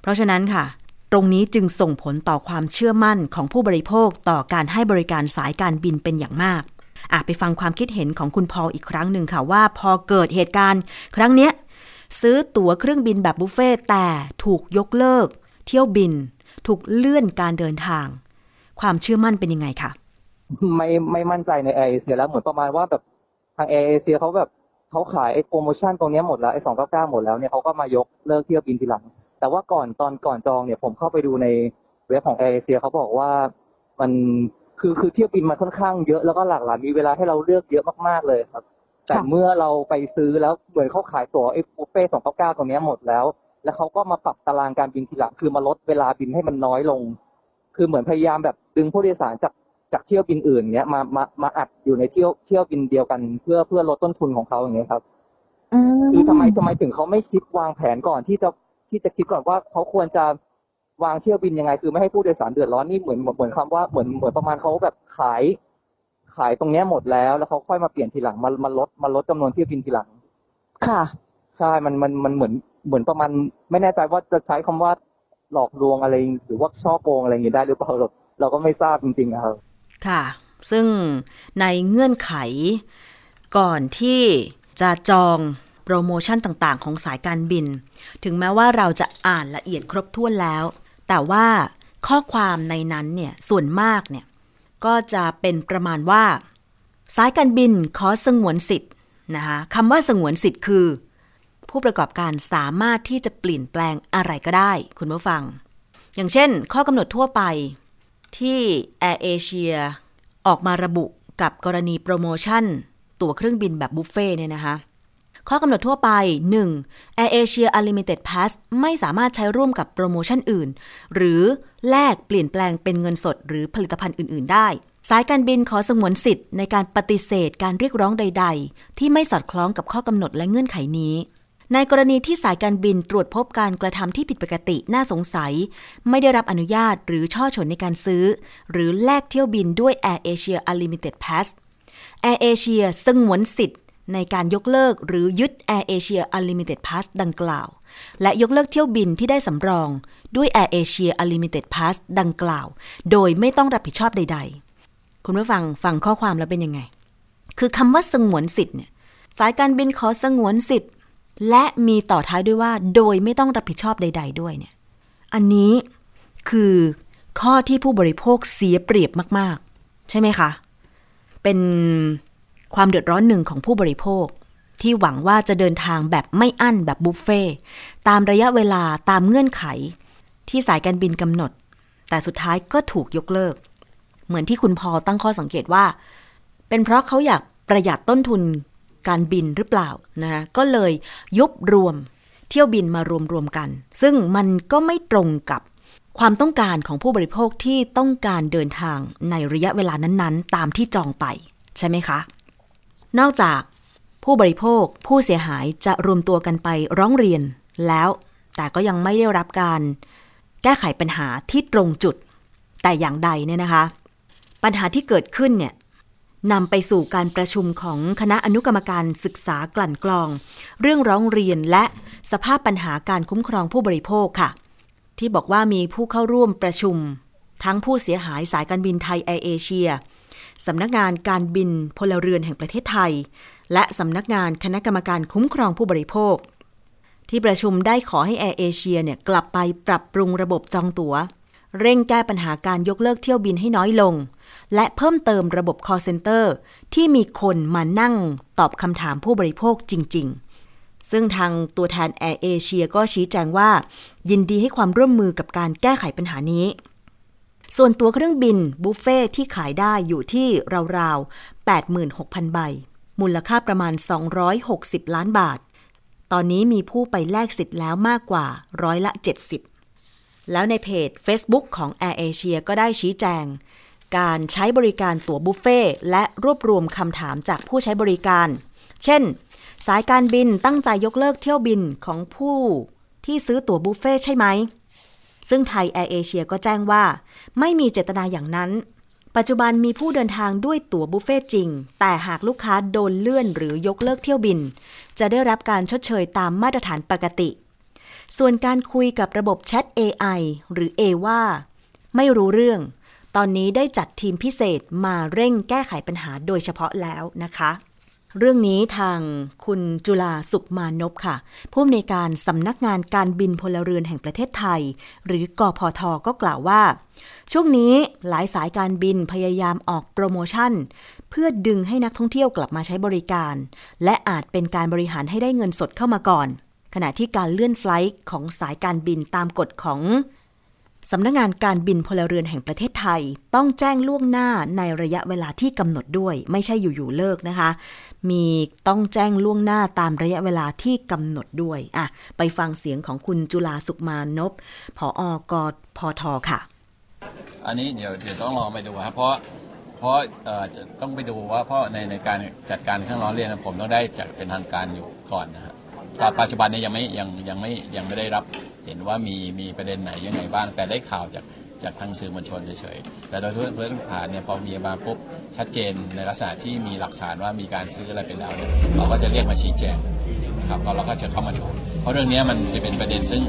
เพราะฉะนั้นค่ะ ตรงนี้จึงส่งผลต่อความเชื่อมั่นของผู้บริโภคต่อการให้บริการสายการบินเป็นอย่างมากอะไปฟังความคิดเห็นของคุณพออีกครั้งหนึ่งค่ะว่า พอเกิดเหตุการณ์ ครั้งเนี้ย ซื้อตั๋วเครื่องบินแบบบุฟเฟ่ต์แต่ถูกยกเลิก เที่ยวบิน ถูกเลื่อนการเดินทาง ความเชื่อมั่นเป็นยังไงคะไม่ไม่มั่นใจในแอร์เอเชียแล้วเหมือนประมาณว่าแบบทางแอร์เอเชียเขาแบบเขาขายไอ้โปรโมชั่นตรงนี้หมดแล้วไอ้สองเก้าเก้าหมดแล้วเนี่ยเขาก็มายกเลิกเที่ยวบินทีหลัง แต่ว่าก่อนตอนก่อนจองเนี่ยผมเข้าไปดูในเว็บของแอร์เอเชียเขาบอกว่ามันคือคือเที่ยวบินมันค่อนข้างเยอะแล้วก็หลากหลายมีเวลาให้เราเลือกเยอะมากๆเลยครับ แต่เมื่อเราไปซื้อแล้วเหมือนเขาขายตั๋วไอ้บุฟเฟ่สองเก้าเก้าตรงเนี้ยหมดแล้ว แล้วเขาก็มาปรับตารางการบินทีหลังคือมาลดเวลาบินให้มันน้อยลง คือเหมือนพยายามแบบดึงผู้โดยสารจากจากเที่ยวบินอื่นเนี้ยมามามาอัดอยู่ในเที่ยวเที่ยวบินเดียวกัน เพื่อเพื่อลดต้นทุนของเขาอย่างเงี้ยครับอืมคือทำไมทำไมถึงเขาไม่คิดวางแผนก่อนที่จะที่จะคิดก่อนว่าเขาควรจะวางเที่ยวบินยังไง คือไม่ให้ผู้โดยสารเดือดร้อนนี่เหมือนเหมือนคำว่าเหมือนเหมือนประมาณเขาแบบขาย ขายตรงเนี้ยหมดแล้ว แล้วเขาค่อยมาเปลี่ยนทีหลังมามาลดมาลดจำนวนเที่ยวบินทีหลัง ค่ะ ใช่มันมันมันเหมือนเหมือนประมาณไม่แน่ใจว่าจะใช้คำว่าหลอกลวงอะไรหรือว่าช่อโกงอะไรอย่างนี้ได้หรือเปล่าเราเราก็ไม่ทราบจริงๆนะครับค่ะ ซึ่งในเงื่อนไขก่อนที่จะจองโปรโมชั่นต่างๆ ของสายการบิน ถึงแม้ว่าเราจะอ่านละเอียดครบถ้วนแล้ว แต่ว่าข้อความในนั้นเนี่ยส่วนมากเนี่ย ก็จะเป็นประมาณว่า สายการบินขอสงวนสิทธิ์นะคะคำว่าสงวนสิทธิ์คือ ผู้ประกอบการสามารถที่จะเปลี่ยนแปลงอะไรก็ได้ คุณผู้ฟัง อย่างเช่น ข้อกำหนดทั่วไปที่ Air Asia ออกมาระบุกับกรณีโปรโมชั่น ตั๋วเครื่องบินแบบบุฟเฟ่เนี่ยนะคะ ข้อกำหนดทั่วไป 1. Air Asia Unlimited Pass ไม่สามารถใช้ร่วมกับโปรโมชั่นอื่น หรือแลกเปลี่ยนแปลงเป็นเงินสดหรือผลิตภัณฑ์อื่น ๆ ได้ สายการบินขอสงวนสิทธิ์ในการปฏิเสธการเรียกร้องใด ๆ ที่ไม่สอดคล้องกับข้อกำหนดและเงื่อนไขนี้ ในกรณีที่สายการบินตรวจพบการกระทำที่ผิดปกติน่าสงสัย ไม่ได้รับอนุญาตหรือช่อฉนในการซื้อ หรือแลกเที่ยวบินด้วย Air Asia Unlimited Pass Air Asia สงวนสิทธิ์ ในการยกเลิกหรือยึด Air Asia Unlimited Pass ดังกล่าว และยกเลิกเที่ยวบินที่ได้สำรองด้วย Air Asia Unlimited Pass ดังกล่าว โดยไม่ต้องรับผิดชอบใด ๆ คุณผู้ฟังฟังข้อความแล้วเป็นยังไง คือคำว่าสงวนสิทธิ์เนี่ยสายการบินขอสงวนสิทธิ์ และมีต่อท้ายด้วยว่า โดยไม่ต้องรับผิดชอบใด ๆ ด้วยเนี่ย อันนี้คือข้อที่ผู้บริโภคเสียเปรียบมาก ๆ ใช่ไหมคะ เป็น ความเดือดร้อนหนึ่งของผู้บริโภค ที่หวังว่าจะเดินทางแบบไม่อั้นแบบบุฟเฟ่ต์ตามระยะเวลาตามเงื่อนไข ที่สายการบินกำหนด แต่สุดท้ายก็ถูกยกเลิก เหมือนที่คุณพอตั้งข้อสังเกตว่า เป็นเพราะเขาอยากประหยัดต้นทุนการบินหรือเปล่านะคะก็เลยยุบรวมเที่ยวบินมารวมรวมกัน ซึ่งมันก็ไม่ตรงกับความต้องการของผู้บริโภคที่ต้องการเดินทางในระยะเวลานั้นๆ ตามที่จองไป ใช่ไหมคะ นอกจากผู้บริโภคผู้เสียหายจะรวมตัวกันไปร้องเรียนแล้ว แต่ก็ยังไม่ได้รับการแก้ไขปัญหาที่ตรงจุด แต่อย่างใดเนี่ยนะคะ ปัญหาที่เกิดขึ้นเนี่ยนำไปสู่การประชุมของคณะอนุกรรมการศึกษากลั่นกรอง เรื่องร้องเรียนและสภาพปัญหาการคุ้มครองผู้บริโภคค่ะ ที่บอกว่ามีผู้เข้าร่วมประชุม ทั้งผู้เสียหายสายการบินไทยแอร์เอเชีย สำนักงานการบินพลเรือนแห่งประเทศไทย และสำนักงานคณะกรรมการคุ้มครองผู้บริโภค ที่ประชุมได้ขอให้แอร์เอเชียเนี่ยกลับไปปรับปรุงระบบจองตัว๋ว เร่งแก้ปัญหาการยกเลิกเที่ยวบินให้น้อยลง และเพิ่มเติมระบบ call center ที่มีคนมานั่งตอบคำถามผู้บริโภคจริง ๆซึ่งทางตัวแทนแอร์เอเชียก็ชี้แจงว่า ยินดีให้ความร่วมมือกับการแก้ไขปัญหานี้ ส่วนตัวเครื่องบินบุฟเฟ่ที่ขายได้อยู่ที่ราวๆ 86,000 ใบ มูลค่าประมาณ 260 ล้านบาท ตอนนี้มีผู้ไปแลกสิทธิ์แล้วมากกว่าร้อยละ 70 แล้วในเพจ Facebook ของ Air Asia ก็ได้ชี้แจง การใช้บริการตั๋วบุฟเฟ่และรวบรวมคำถามจากผู้ใช้บริการ เช่น สายการบินตั้งใจยกเลิกเที่ยวบินของผู้ที่ซื้อตั๋วบุฟเฟ่ใช่ไหม ซึ่งไทยแอร์เอเชียก็แจ้งว่า ไม่มีเจตนาอย่างนั้น ปัจจุบันมีผู้เดินทางด้วยตั๋วบุฟเฟ่จริง แต่หากลูกค้าโดนเลื่อนหรือยกเลิกเที่ยวบิน จะได้รับการชดเชยตามมาตรฐานปกติ ส่วนการคุยกับระบบแชท AI หรือ A ว่า ไม่รู้เรื่อง ตอนนี้ได้จัดทีมพิเศษมาเร่งแก้ไขปัญหาโดยเฉพาะแล้วนะคะ เรื่องนี้ทางคุณจุลาสุขมานพค่ะ ผู้อำนวยการสำนักงานการบินพลเรือนแห่งประเทศไทย หรือกอพทก็กล่าวว่า ช่วงนี้หลายสายการบินพยายามออกโปรโมชั่น เพื่อดึงให้นักท่องเที่ยวกลับมาใช้บริการ และอาจเป็นการบริหารให้ได้เงินสดเข้ามาก่อน ขณะที่การเลื่อนไฟล์ของสายการบินตามกฎของ สำนักงานการบินพลเรือนแห่งประเทศไทย ต้องแจ้งล่วงหน้าในระยะเวลาที่กำหนดด้วย ไม่ใช่อยู่ๆเลิกนะคะ มีต้องแจ้งล่วงหน้าตามระยะเวลาที่กำหนดด้วยอะไปฟังเสียงของคุณจุลาสุขมานพผออกพทค่ะ อันนี้เดี๋ยวเดี๋ยวต้องลองไปดูครับเพราะเพราะเอ่อจะต้องไปดูว่าเพราะในในการจัดการเครื่องร้องเรียนผมต้องได้จัดเป็นทางการอยู่ก่อนนะครับแต่ปัจจุบันนี้ยังไม่ยังยังไม่ยังไม่ได้รับ เห็นว่ามีมีประเด็นไหนยังไงบ้าง แต่ได้ข่าวจากจากทางสื่อมวลชนเฉยๆแต่โดยพื้นพื้นฐานเนี่ยพอมีมาปุ๊บชัดเจนในลักษณะที่มีหลักฐานว่ามีการซื้ออะไรไปแล้วเนี่ยเราก็จะเรียกมาชี้แจงนะครับแล้วเราก็จะเข้ามาดูเพราะเรื่องนี้มันจะเป็นประเด็นซึ่ง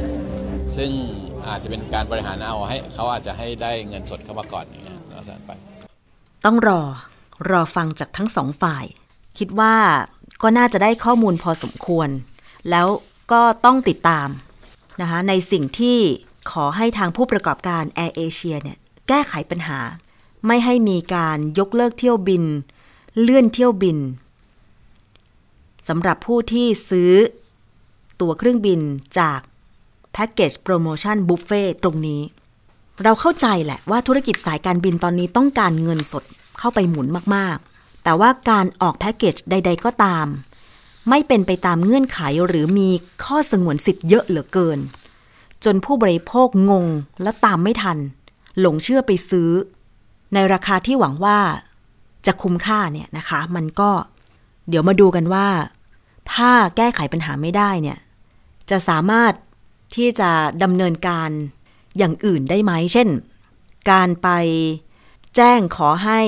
ซึ่งอาจจะเป็นการบริหารเอาให้เขาอาจจะให้ได้เงินสดเข้ามาก่อนอย่างเงี้ยลักษณะไป ต้องรอรอฟังจากทั้งสองฝ่าย คิดว่าก็น่าจะได้ข้อมูลพอสมควร แล้วก็ต้องติดตาม นะคะในสิ่งที่ขอให้ทางผู้ประกอบการแอร์เอเชียเนี่ยแก้ไขปัญหา ไม่ให้มีการยกเลิกเที่ยวบิน เลื่อนเที่ยวบินสำหรับผู้ที่ซื้อตั๋วเครื่องบินจากแพ็กเกจโปรโมชั่นบุฟเฟ่ตรงนี้ เราเข้าใจแหละว่าธุรกิจสายการบินตอนนี้ต้องการเงินสดเข้าไปหมุนมากๆ แต่ว่าการออกแพ็กเกจใด ๆ ก็ตาม ไม่เป็นไปตามเงื่อนไขหรือมีข้อสงวนสิทธิ์เยอะเหลือเกิน จนผู้บริโภคงงและตามไม่ทัน หลงเชื่อไปซื้อ ในราคาที่หวังว่าจะคุ้มค่าเนี่ยนะคะ มันก็เดี๋ยวมาดูกันว่า ถ้าแก้ไขปัญหาไม่ได้เนี่ย จะสามารถที่จะดำเนินการอย่างอื่นได้ไหม เช่น การไปแจ้งขอให้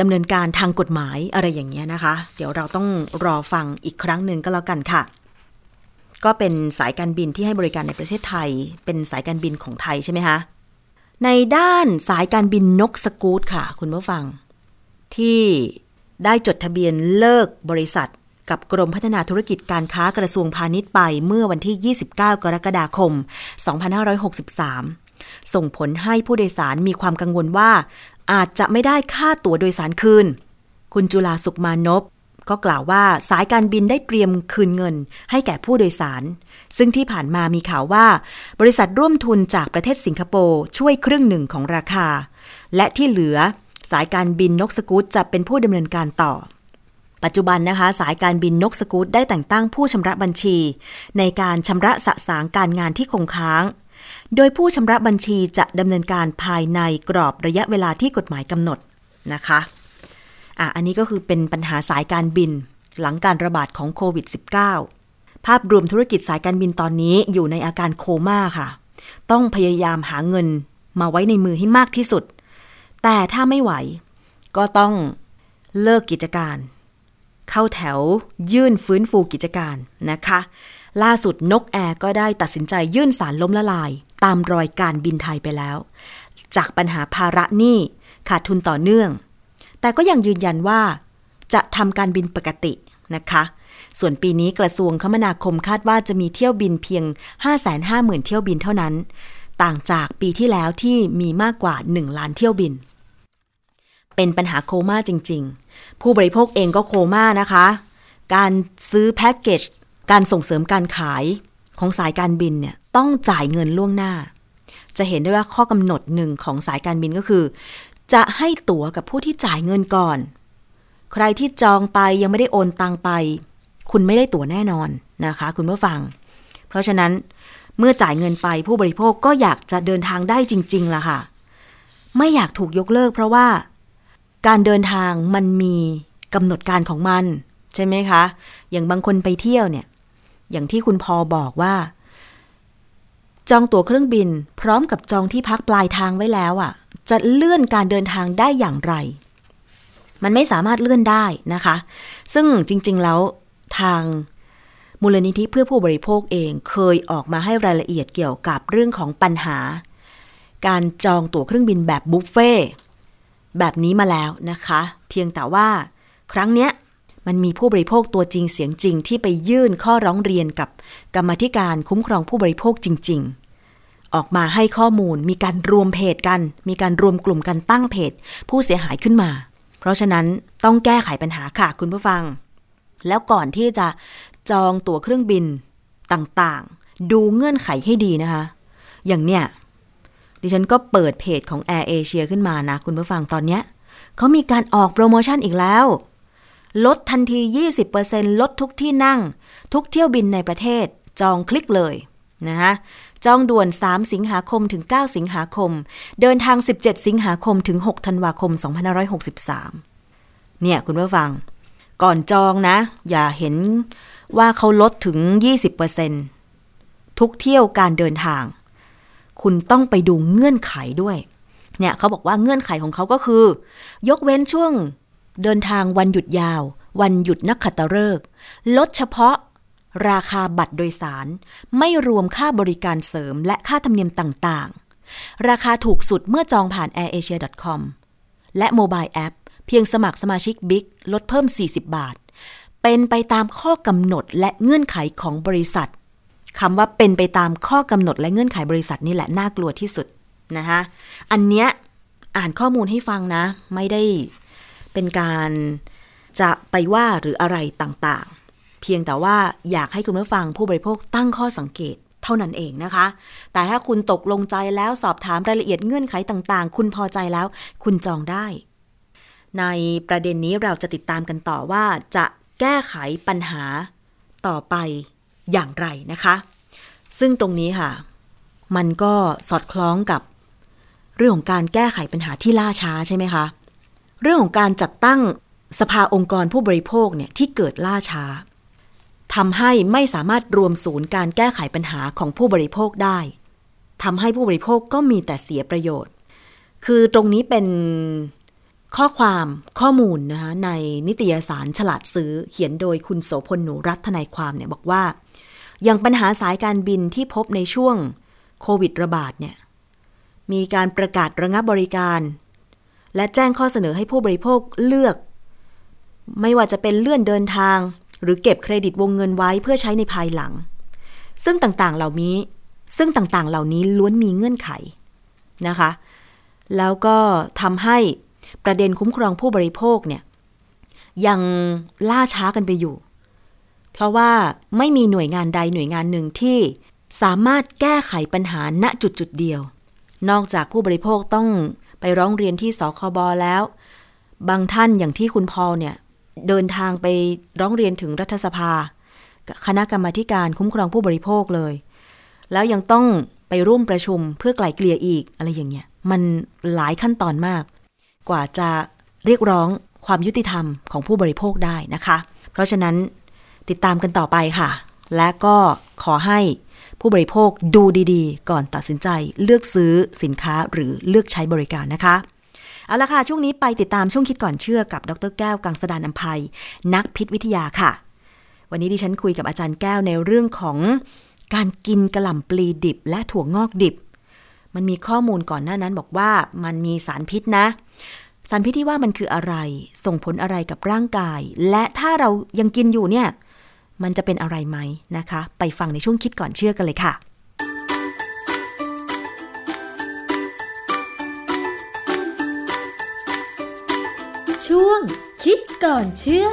ดำเนินการทางกฎหมายอะไรอย่างเงี้ยนะคะ เดี๋ยวเราต้องรอฟังอีกครั้งหนึ่งก็แล้วกันค่ะ ก็เป็นสายการบินที่ให้บริการในประเทศไทย เป็นสายการบินของไทยใช่ไหมคะในด้านสายการบินนกสกูตค่ะ คุณผู้ฟัง ที่ได้จดทะเบียนเลิกบริษัท กับกรมพัฒนาธุรกิจการค้ากระทรวงพาณิชย์ไปเมื่อวันที่ 29 กรกฎาคม 2563 ส่งผลให้ผู้โดยสารมีความกังวลว่า อาจจะไม่ได้ค่าตั๋วโดยสารคืน คุณจุลาสุขมานพก็กล่าวว่าสายการบินได้เตรียมคืนเงิน ให้แก่ผู้โดยสาร ซึ่งที่ผ่านมามีข่าวว่า บริษัทร่วมทุนจากประเทศสิงคโปร์ช่วยครึ่งหนึ่งของราคา และที่เหลือสายการบินนกสกูตจะเป็นผู้ดำเนินการต่อ ปัจจุบันนะคะ สายการบินนกสกูตได้แต่งตั้งผู้ชำระบัญชี ในการชำระสะสางการงานที่คงค้าง โดยผู้ชำระบัญชีจะดำเนินการภายในกรอบระยะเวลาที่กฎหมายกำหนดนะคะอะอันนี้ก็คือเป็นปัญหาสายการบิน หลังการระบาดของโควิด -19 ภาพรวมธุรกิจสายการบินตอนนี้อยู่ในอาการโคม่าค่ะ ต้องพยายามหาเงินมาไว้ในมือให้มากที่สุด แต่ถ้าไม่ไหว ก็ต้องเลิกกิจการ เข้าแถวยื่นฟื้นฟูกิจการนะคะ ล่าสุดนกแอร์ก็ได้ตัดสินใจยื่นสารล้มละลาย ตามรอยการบินไทยไปแล้ว จากปัญหาภาระหนี้ขาดทุนต่อเนื่อง แต่ก็ยังยืนยันว่าจะทำการบินปกตินะคะ ส่วนปีนี้กระทรวงคมนาคมคาดว่าจะมีเที่ยวบินเพียง 550,000 เที่ยวบินเท่านั้น ต่างจากปีที่แล้วที่มีมากกว่า 1 ล้านเที่ยวบิน เป็นปัญหาโคม่าจริง ๆ ผู้บริโภคเองก็โคม่านะคะ การซื้อแพ็กเกจการส่งเสริมการขายของสายการบินเนี่ย ต้องจ่ายเงินล่วงหน้า จะเห็นได้ว่าข้อกำหนดหนึ่งของสายการบินก็คือ จะให้ตั๋วกับผู้ที่จ่ายเงินก่อน ใครที่จองไปยังไม่ได้โอนตังไป คุณไม่ได้ตั๋วแน่นอนนะคะ คุณผู้ฟัง เพราะฉะนั้นเมื่อจ่ายเงินไปผู้บริโภคก็อยากจะเดินทางได้จริงๆล่ะค่ะ ไม่อยากถูกยกเลิกเพราะว่า การเดินทางมันมีกำหนดการของมันฉช่ไหมคะ อย่างบางคนไปเที่ยวเนี่ย อย่างที่คุณพอบอกว่า จองตั๋วเครื่องบิน พร้อมกับจองที่พักปลายทางไว้แล้วอะ่ะ จะเลื่อนการเดินทางได้อย่างไร มันไม่สามารถเลื่อนได้นะคะ ซึ่งจริง ๆ แล้วทางมูลนิธิเพื่อผู้บริโภคเองเคยออกมาให้รายละเอียดเกี่ยวกับเรื่องของปัญหา การจองตั๋วเครื่องบินแบบบุฟเฟ่ต์แบบนี้มาแล้วนะคะ เพียงแต่ว่าครั้งเนี้ย มันมีผู้บริโภคตัวจริงเสียงจริงที่ไปยื่นข้อร้องเรียนกับกรรมธิการคุ้มครองผู้บริโภคจริง ๆ ออกมาให้ข้อมูลมีการรวมเพจกัน มีการรวมกลุ่มกันตั้งเพจ ผู้เสียหายขึ้นมา เพราะฉะนั้นต้องแก้ไขปัญหาค่ะคุณผู้ฟัง แล้วก่อนที่จะจองตั๋วเครื่องบินต่างๆ ดูเงื่อนไขให้ดีนะคะ อย่างเนี้ยดิฉันก็เปิดเพจของ Air Asia ขึ้นมานะ คุณผู้ฟังตอนเนี้ยเขามีการออกโปรโมชั่นอีกแล้ว ลดทันที 20%ลดทุกที่นั่ง ทุกเที่ยวบินในประเทศ จองคลิกเลยนะคะจองด่วน 3 สิงหาคมถึง 9 สิงหาคม เดินทาง 17 สิงหาคมถึง 6 ธันวาคม 2563 เนี่ยคุณผู้ฟัง ก่อนจองนะ อย่าเห็นว่าเขาลดถึง 20%ทุกเที่ยวการเดินทาง คุณต้องไปดูเงื่อนไขด้วย เนี่ยเขาบอกว่าเงื่อนไขของเขาก็คือ ยกเว้นช่วง เดินทางวันหยุดยาว วันหยุดนักขัตฤกษ์ลดเฉพาะราคาบัตรโดยสาร ไม่รวมค่าบริการเสริมและค่าธรรมเนียมต่างๆ ราคาถูกสุดเมื่อจองผ่าน airasia.com และ mobile app เพียงสมัครสมาชิก BIG ลดเพิ่ม 40 บาท เป็นไปตามข้อกำหนดและเงื่อนไขของบริษัทคำว่าเป็นไปตามข้อกำหนดและเงื่อนไขบริษัทนี่แหละน่ากลัวที่สุดนะคะอันเนี้ยอ่านข้อมูลให้ฟังนะ ไม่ได้ เป็นการจะไปว่าหรืออะไรต่างๆ เพียงแต่ว่าอยากให้คุณผู้ฟังผู้บริโภคตั้งข้อสังเกตเท่านั้นเองนะคะ แต่ถ้าคุณตกลงใจแล้วสอบถามรายละเอียดเงื่อนไขต่างๆ คุณพอใจแล้ว คุณจองได้ ในประเด็นนี้เราจะติดตามกันต่อว่าจะแก้ไขปัญหาต่อไปอย่างไรนะคะ ซึ่งตรงนี้ค่ะ มันก็สอดคล้องกับเรื่องของการแก้ไขปัญหาที่ล่าช้าใช่ไหมคะ เรื่องของการจัดตั้งสภาองค์กรผู้บริโภคเนี่ยที่เกิดล่าช้าทำให้ไม่สามารถรวมศูนย์การแก้ไขปัญหาของผู้บริโภคได้ทำให้ผู้บริโภคก็มีแต่เสียประโยชน์ คือตรงนี้เป็นข้อความข้อมูลนะคะในนิตยสารฉลาดซื้อเขียนโดยคุณโสพลหนูรัตทนายความเนี่ยบอกว่า อย่างปัญหาสายการบินที่พบในช่วงโควิดระบาดเนี่ยมีการประกาศระงับบริการ และแจ้งข้อเสนอให้ผู้บริโภคเลือก ไม่ว่าจะเป็นเลื่อนเดินทาง หรือเก็บเครดิตวงเงินไว้เพื่อใช้ในภายหลัง ซึ่งต่างๆเหล่านี้ ซึ่งต่างๆ เหล่านี้ล้วนมีเงื่อนไขนะคะ แล้วก็ทำให้ประเด็นคุ้มครองผู้บริโภคเนี่ยยังล่าช้ากันไปอยู่ เพราะว่าไม่มีหน่วยงานใดหน่วยงานหนึ่งที่สามารถแก้ไขปัญหาณจุดจุดเดียว นอกจากผู้บริโภคต้อง ไปร้องเรียนที่สคบแล้ว บางท่านอย่างที่คุณพอลเนี่ย เดินทางไปร้องเรียนถึงรัฐสภา คณะกรรมาการคุ้มครองผู้บริโภคเลย แล้วยังต้องไปร่วมประชุมเพื่อไกล่เกลี่ยอีกอะไรอย่างเงี้ย มันหลายขั้นตอนมาก กว่าจะเรียกร้องความยุติธรรมของผู้บริโภคได้นะคะ เพราะฉะนั้นติดตามกันต่อไปค่ะ และก็ขอให้ ผู้บริโภคดูดีๆ ก่อนตัดสินใจเลือกซื้อสินค้าหรือเลือกใช้บริการนะคะเอาละค่ะ ช่วงนี้ไปติดตามช่วงคิดก่อนเชื่อกับดรแก้วกังสดานนภัย นักพิษวิทยาค่ะ วันนี้ดิฉันคุยกับอาจารย์แก้วในเรื่องของการกินกระหล่ำปลีดิบและถั่วงอกดิบ มันมีข้อมูลก่อนหน้านั้นบอกว่ามันมีสารพิษนะ สารพิษที่ว่ามันคืออะไร ส่งผลอะไรกับร่างกาย และถ้าเรายังกินอยู่เนี่ย มันจะเป็นอะไรไหมนะคะ ไปฟังในช่วงคิดก่อนเชื่อกันเลยค่ะช่วงคิดก่อนเชื่อ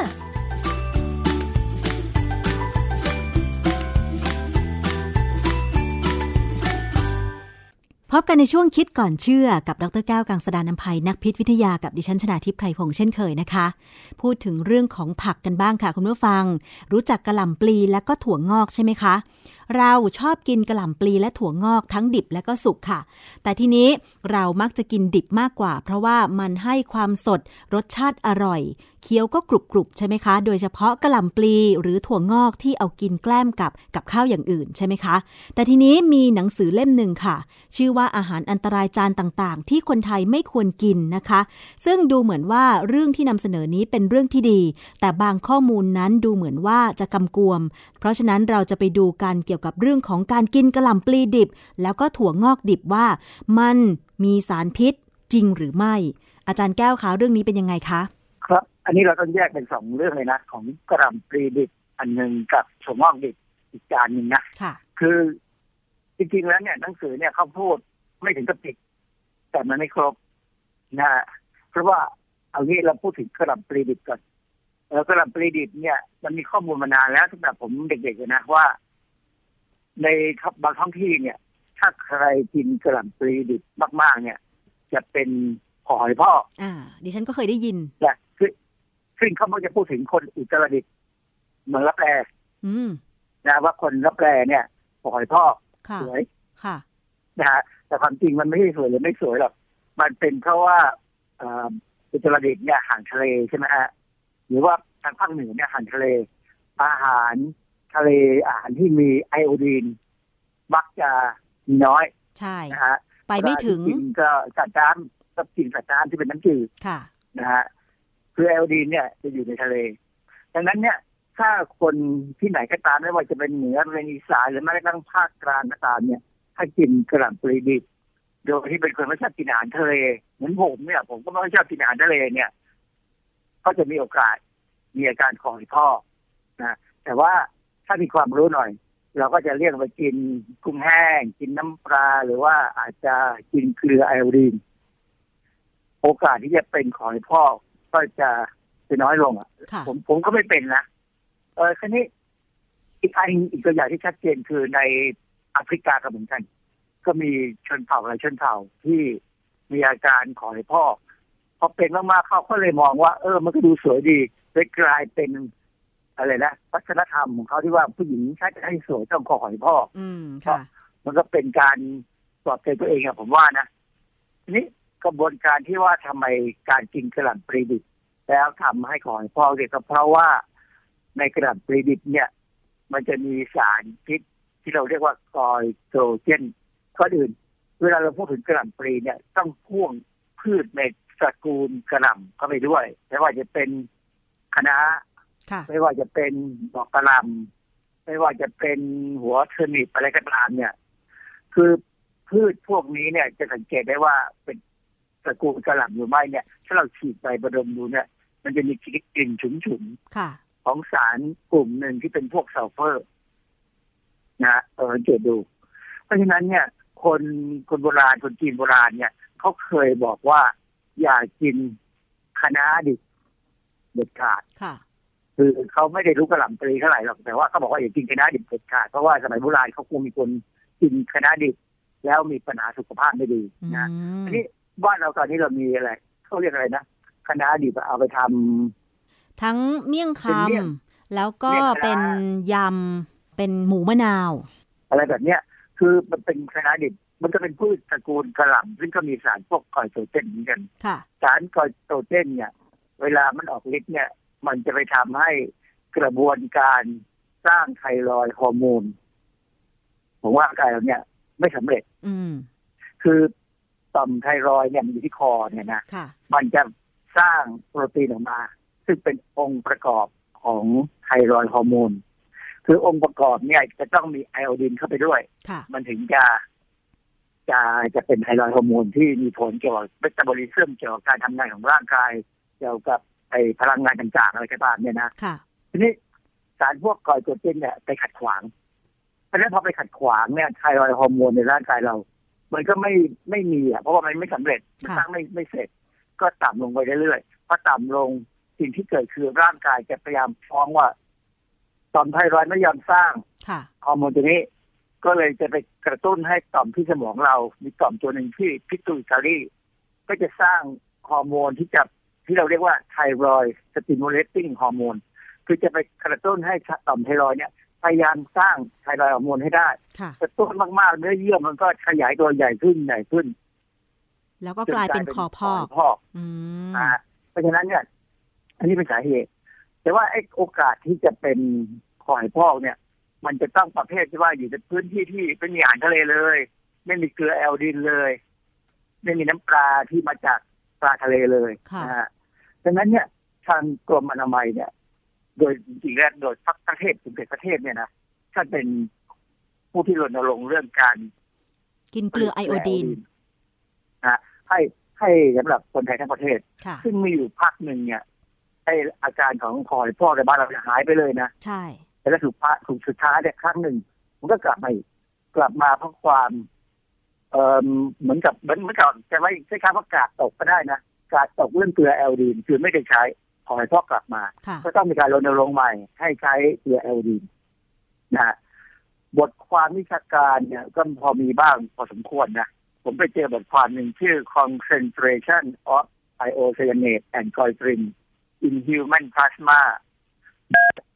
พบกันในช่วงคิดก่อนเชื่อกับดรแก้วกังสดานนภัยนักพิษวิทยากับดิฉันชนาทิพไพรพงษ์เช่นเคยนะคะ พูดถึงเรื่องของผักกันบ้างค่ะคุณผู้ฟัง รู้จักกระหล่ำปลีและก็ถั่วงอกใช่ไหมคะ เราชอบกินกระหล่ำปลีและถั่วงอกทั้งดิบและก็สุกค่ะ แต่ทีนี้เรามักจะกินดิบมากกว่า เพราะว่ามันให้ความสดรสชาติอร่อย เคี้ยวก็กรุบกรุบใช่ไหมคะ โดยเฉพาะกระหล่ำปลีหรือถั่วงอกที่เอากินแกล้มกับกับข้าวอย่างอื่นใช่ไหมคะ แต่ทีนี้มีหนังสือเล่มหนึ่งค่ะ ชื่อว่าอาหารอันตรายจานต่างๆ ที่คนไทยไม่ควรกินนะคะ ซึ่งดูเหมือนว่าเรื่องที่นำเสนอนี้เป็นเรื่องที่ดี แต่บางข้อมูลนั้นดูเหมือนว่าจะกำกวม เพราะฉะนั้นเราจะไปดูกันเกี่ยวกับเรื่องของการกินกระหล่ำปลีดิบ แล้วก็ถั่วงอกดิบว่ามันมีสารพิษจริงหรือไม่ อาจารย์แก้วคะเรื่องนี้เป็นยังไงคะครับ อันนี้เราต้องแยกเป็นสองเรื่องเลยนะของกระหล่ำปลีดิบอันหนึ่งกับถั่วงอกดิบอีกจานหนึ่งนะค่ะ คือจริงๆแล้วเนี่ยหนังสือเนี่ยเขาพูดไม่ถึงกับผิดแต่มันไม่ครบนะฮะเพราะว่าเอางี้เราพูดถึงกระหล่ำปลีดิบก่อนเออกระหล่ำปลีดิบเนี่ย มันมีข้อมูลมานานแล้วตั้งแต่ผมเด็กๆเลยนะว่า ในบางท้องที่เนี่ย ถ้าใครกินกระหล่ำปลีดิบมาก ๆ เนี่ย จะเป็นหอยพ่อกอ่า ดิฉันก็เคยได้ยินนะซึ่งซึ่งเขามักจะพูดถึงคนอุตรดิตถ์เมืองรับแลอืมนะว่าคนรับแลเนี่ยหอยพ่อกค่ะสวยค่ะนะฮะแต่ความจริงมันไม่ใช่สวยหรือไม่สวยหรอกมันเป็นเพราะว่าเอ่ออุตรดิตถ์เนี่ยห่างทะเลใช่ไหมฮะหรือว่าทางภาคเหนือเนี่ยห่างทะเลอาหาร ทะเลอาหารที่มีไอโอดีน มักจะมีน้อย ใช่นะฮะไปไม่ถึงเวลาที่กินก็สัตว์น้ำก็กินสัตว์น้ำที่เป็นน้ำจืดค่ะนะฮะคือไอโอดีนเนี่ยจะอยู่ในทะเล ดังนั้นเนี่ยถ้าคนที่ไหนก็ตามไม่ว่าจะเป็นเหนือเป็นอีสานหรือแม้กระทั่งภาคกลางก็ตามเนี่ย ถ้ากินกระหล่ำปลีดิบโดยที่เป็นคนไม่ชอบกินอาหารทะเลเหมือนผมเนี่ย ผมก็ไม่ค่อยชอบกินอาหารทะเลเนี่ย ก็จะมีโอกาสมีอาการคอหอยพ่อกนะแต่ว่า ถ้ามีความรู้หน่อย เราก็จะเรียกไปกินกุ้งแห้ง กินน้ำปลาหรือว่าอาจจะกินเกลือไอโอดีนโอกาสที่จะเป็นคอหอยพ่อกก็จะจะน้อยลงอะค่ะผมผมก็ไม่เป็นนะเออคันนี้อีกอันอีกตัวอย่างที่ชัดเจนคือในแอฟริกาก็เหมือนกัน ก็มีชนเผ่าหลายชนเผ่าที่มีอาการขอให้พ่อกพอเป็นมากๆเขาก็เลยมองว่า เออ มันก็ดูสวยดีเลยกลายเป็น อะไรนะวัฒนธรรมของเขาที่ว่าผู้หญิงถ้าจะให้สวยต้องขอหอยพ่อกอืมค่ะ มันก็เป็นการปลอบใจตัวเองอะผมว่านะทีนี้กระบวนการที่ว่าทำไมการกินกระหล่ำปลีดิบแล้วทำให้ของพ่อเนี่ยก็เพราะว่าในกระหล่ำปลีดิบเนี่ย มันจะมีสารพิษที่เราเรียกว่ากอยโตรเจนข้ออื่น เวลาเราพูดถึงกระหล่ำปลีเนี่ยต้องพ่วงพืชในตระกูลกะหล่ำเข้าไปด้วยไม่ว่าจะเป็นคะน้าค่ะ ไม่ว่าจะเป็นดอกกะหล่ำไม่ว่าจะเป็นหัว turnip อะไรก็ตามเนี่ย คือพืชพวกนี้เนี่ย จะสังเกตได้ว่าเป็นตระกูลกะหล่ำหรือไม่เนี่ย ถ้าเราฉีกใบบดดมดูเนี่ย มันจะมีกลิ่นฉุนค่ะๆของสารกลุ่มหนึ่งที่เป็นพวกซัลเฟอร์ นะเออสังเกตดู เพราะฉะนั้นเนี่ย คนคนโบราณคนจีนโบราณเนี่ยเขาเคยบอกว่าอย่ากินคะน้าดิบเด็ดขาด ค่ะคือเขาไม่ได้รู้กระหล่ำปลีเท่าไหร่หรอกแต่ว่าเขาบอกว่าอย่ากินคะน้าดิบเด็ดขาดเพราะว่าสมัยโบราณเขาคงมีคนกินคะน้าดิบแล้วมีปัญหาสุขภาพไม่ดีอืนะมทีนี้บ้านเราตอนนี้เรามีอะไรเขาเรียกอะไรนะคะน้าดิบเอาไปทำทั้งเมี่ยงคเป็นเมี่ยงำแล้วก็เมี่ยงคณะเป็นยำเป็นหมูมะนาว อะไรแบบเนี้ยคือมันเป็นคะน้าดิบมันก็เป็นพืชตระกูลกระหล่ำซึ่งก็มีสารพวกคอยโตรเจนเหมือนกันค่ะสารคอยโตรเจนเนี่ย เวลามันออกฤทธิ์เนี่ย มันจะไปทำให้กระบวนการสร้างไทรอยด์ฮอร์โมนของร่างกายเราเนี่ย ไม่สำเร็จ อืมคือต่อมไทรอยด์เนี่ยมันอยู่ที่คอเนี่ยนะค่ะมันจะสร้างโปรตีนออกมา ซึ่งเป็นองค์ประกอบของไทรอยด์ฮอร์โมนคือองค์ประกอบเนี่ยจะต้องมีไอโอดีนเข้าไปด้วยค่ะมันถึงจะจะจะเป็นไทรอยด์ฮอร์โมนที่มีผลเกี่ยวกับเมตาบอลิซึมเกี่ยวกับการทำงานของร่างกาย เกี่ยวกับ ไอพลังงานต่างๆอะไรก็ตามเนี่ยนะค่ะทีนี้สารพวก goitrogen เนี่ยไปขัดขวางเพราะฉะนั้นพอไปขัดขวางเนี่ยไทรอยด์ฮอร์โมนในร่างกายเรา มันก็ไม่ไม่มีอะเพราะว่ามันไม่สำเร็จมันค่ะสร้างไม่ไม่เสร็จ ก็ต่ำลงไปเรื่อยๆพอต่ำลงสิ่งที่เกิดคือร่างกายจะพยายามฟ้องว่าต่อมไทรอยด์ไม่ยอมสร้างค่ะฮอร์โมนตัวนี้ ก็เลยจะไปกระตุ้นให้ต่อมที่สมองเรา มีต่อมตัวหนึ่งที่ pituitary ก็จะสร้างฮอร์โมนที่จะ ที่เราเรียกว่า thyroid stimulating hormone คือจะไปกระตุ้นให้ต่อมไทรอยด์เนี่ยพยายามสร้างไทรอยด์ฮอร์โมนให้ได้ค่ะกระตุ้นมากๆ เนื้อเยื่อมันก็ขยายตัวใหญ่ขึ้นใหญ่ขึ้น แล้วก็กลายเป็นคอพอกพอกอืมอ่าเพราะฉะนั้นเนี่ย อันนี้เป็นสาเหตุ แต่ว่าไอ้โอกาสที่จะเป็นคอหอยพอกเนี่ย มันจะต้องประเภทที่ว่าอยู่ในพื้นที่ที่ไม่มีอาหารทะเลเลย ไม่มีเกลือแอลดินเลย ไม่มีน้ำปลาที่มาจากปลาทะเลเลยค่ะนะฮะ ดังนั้นเนี่ยทางกรมอนามัยเนี่ย โดยจริงๆแล้วโดยพักประเทศถึงประเทศเนี่ยนะท่านเป็นผู้ที่รณรงค์เรื่องการ กินเกลือไอโอดีนนะให้ให้สำหรับคนไทยทั้งประเทศค่ะซึ่งมีอยู่พักหนึ่งเนี่ยไออาการของคอยพ่อกในบ้านเราหายไปเลยนะใช่แต่แล้วสุดท้ายสุดท้ายเนี่ยครั้งหนึ่งมันก็กลับมาอีกกลับมาเพราะความ เอ่อเหมือนกับเหมือนเหมือนกับจะไม่ใช้คำว่ากาดตกก็ได้นะกาดตกเรื่องเกลือแอลดีนคือไม่ได้ใช้คอยพ่อกลับมาค่ะก็ต้องมีการรณรงค์ใหม่ ให้ใช้เกลือแอลดีนนะฮะบทความวิชาการเนี่ยก็พอมีบ้างพอสมควรนะ ผมไปเจอบทความหนึ่งชื่อ concentration of iocyanate and goitrin in human plasma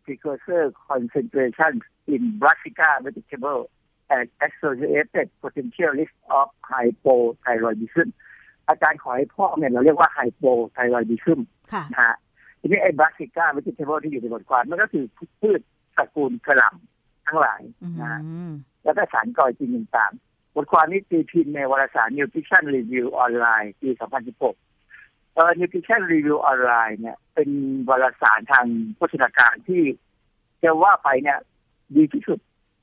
precursor concentration in brassica vegetable and associated potential risk of hypothyroidism อาการคอหอยพอกเนี่ยเราเรียกว่า hypothyroidism ค่ะนะฮะทีนี้ไอ้ brassica vegetable ที่อยู่ในบทความมันก็คือพืชตระกูลกะหล่ำทั้งหลายอืนะฮะมแล้วก็สาร goitrin ต่างๆบทความนี้ตีพิมพ์ในวารสาร Nutrition Review ออนไลน์ปี 2016 เอ่อ Nutrition Review ออนไลน์เนี่ย เป็นวารสารทางโภชนาการที่จะว่าไปเนี่ย ดีที่สุด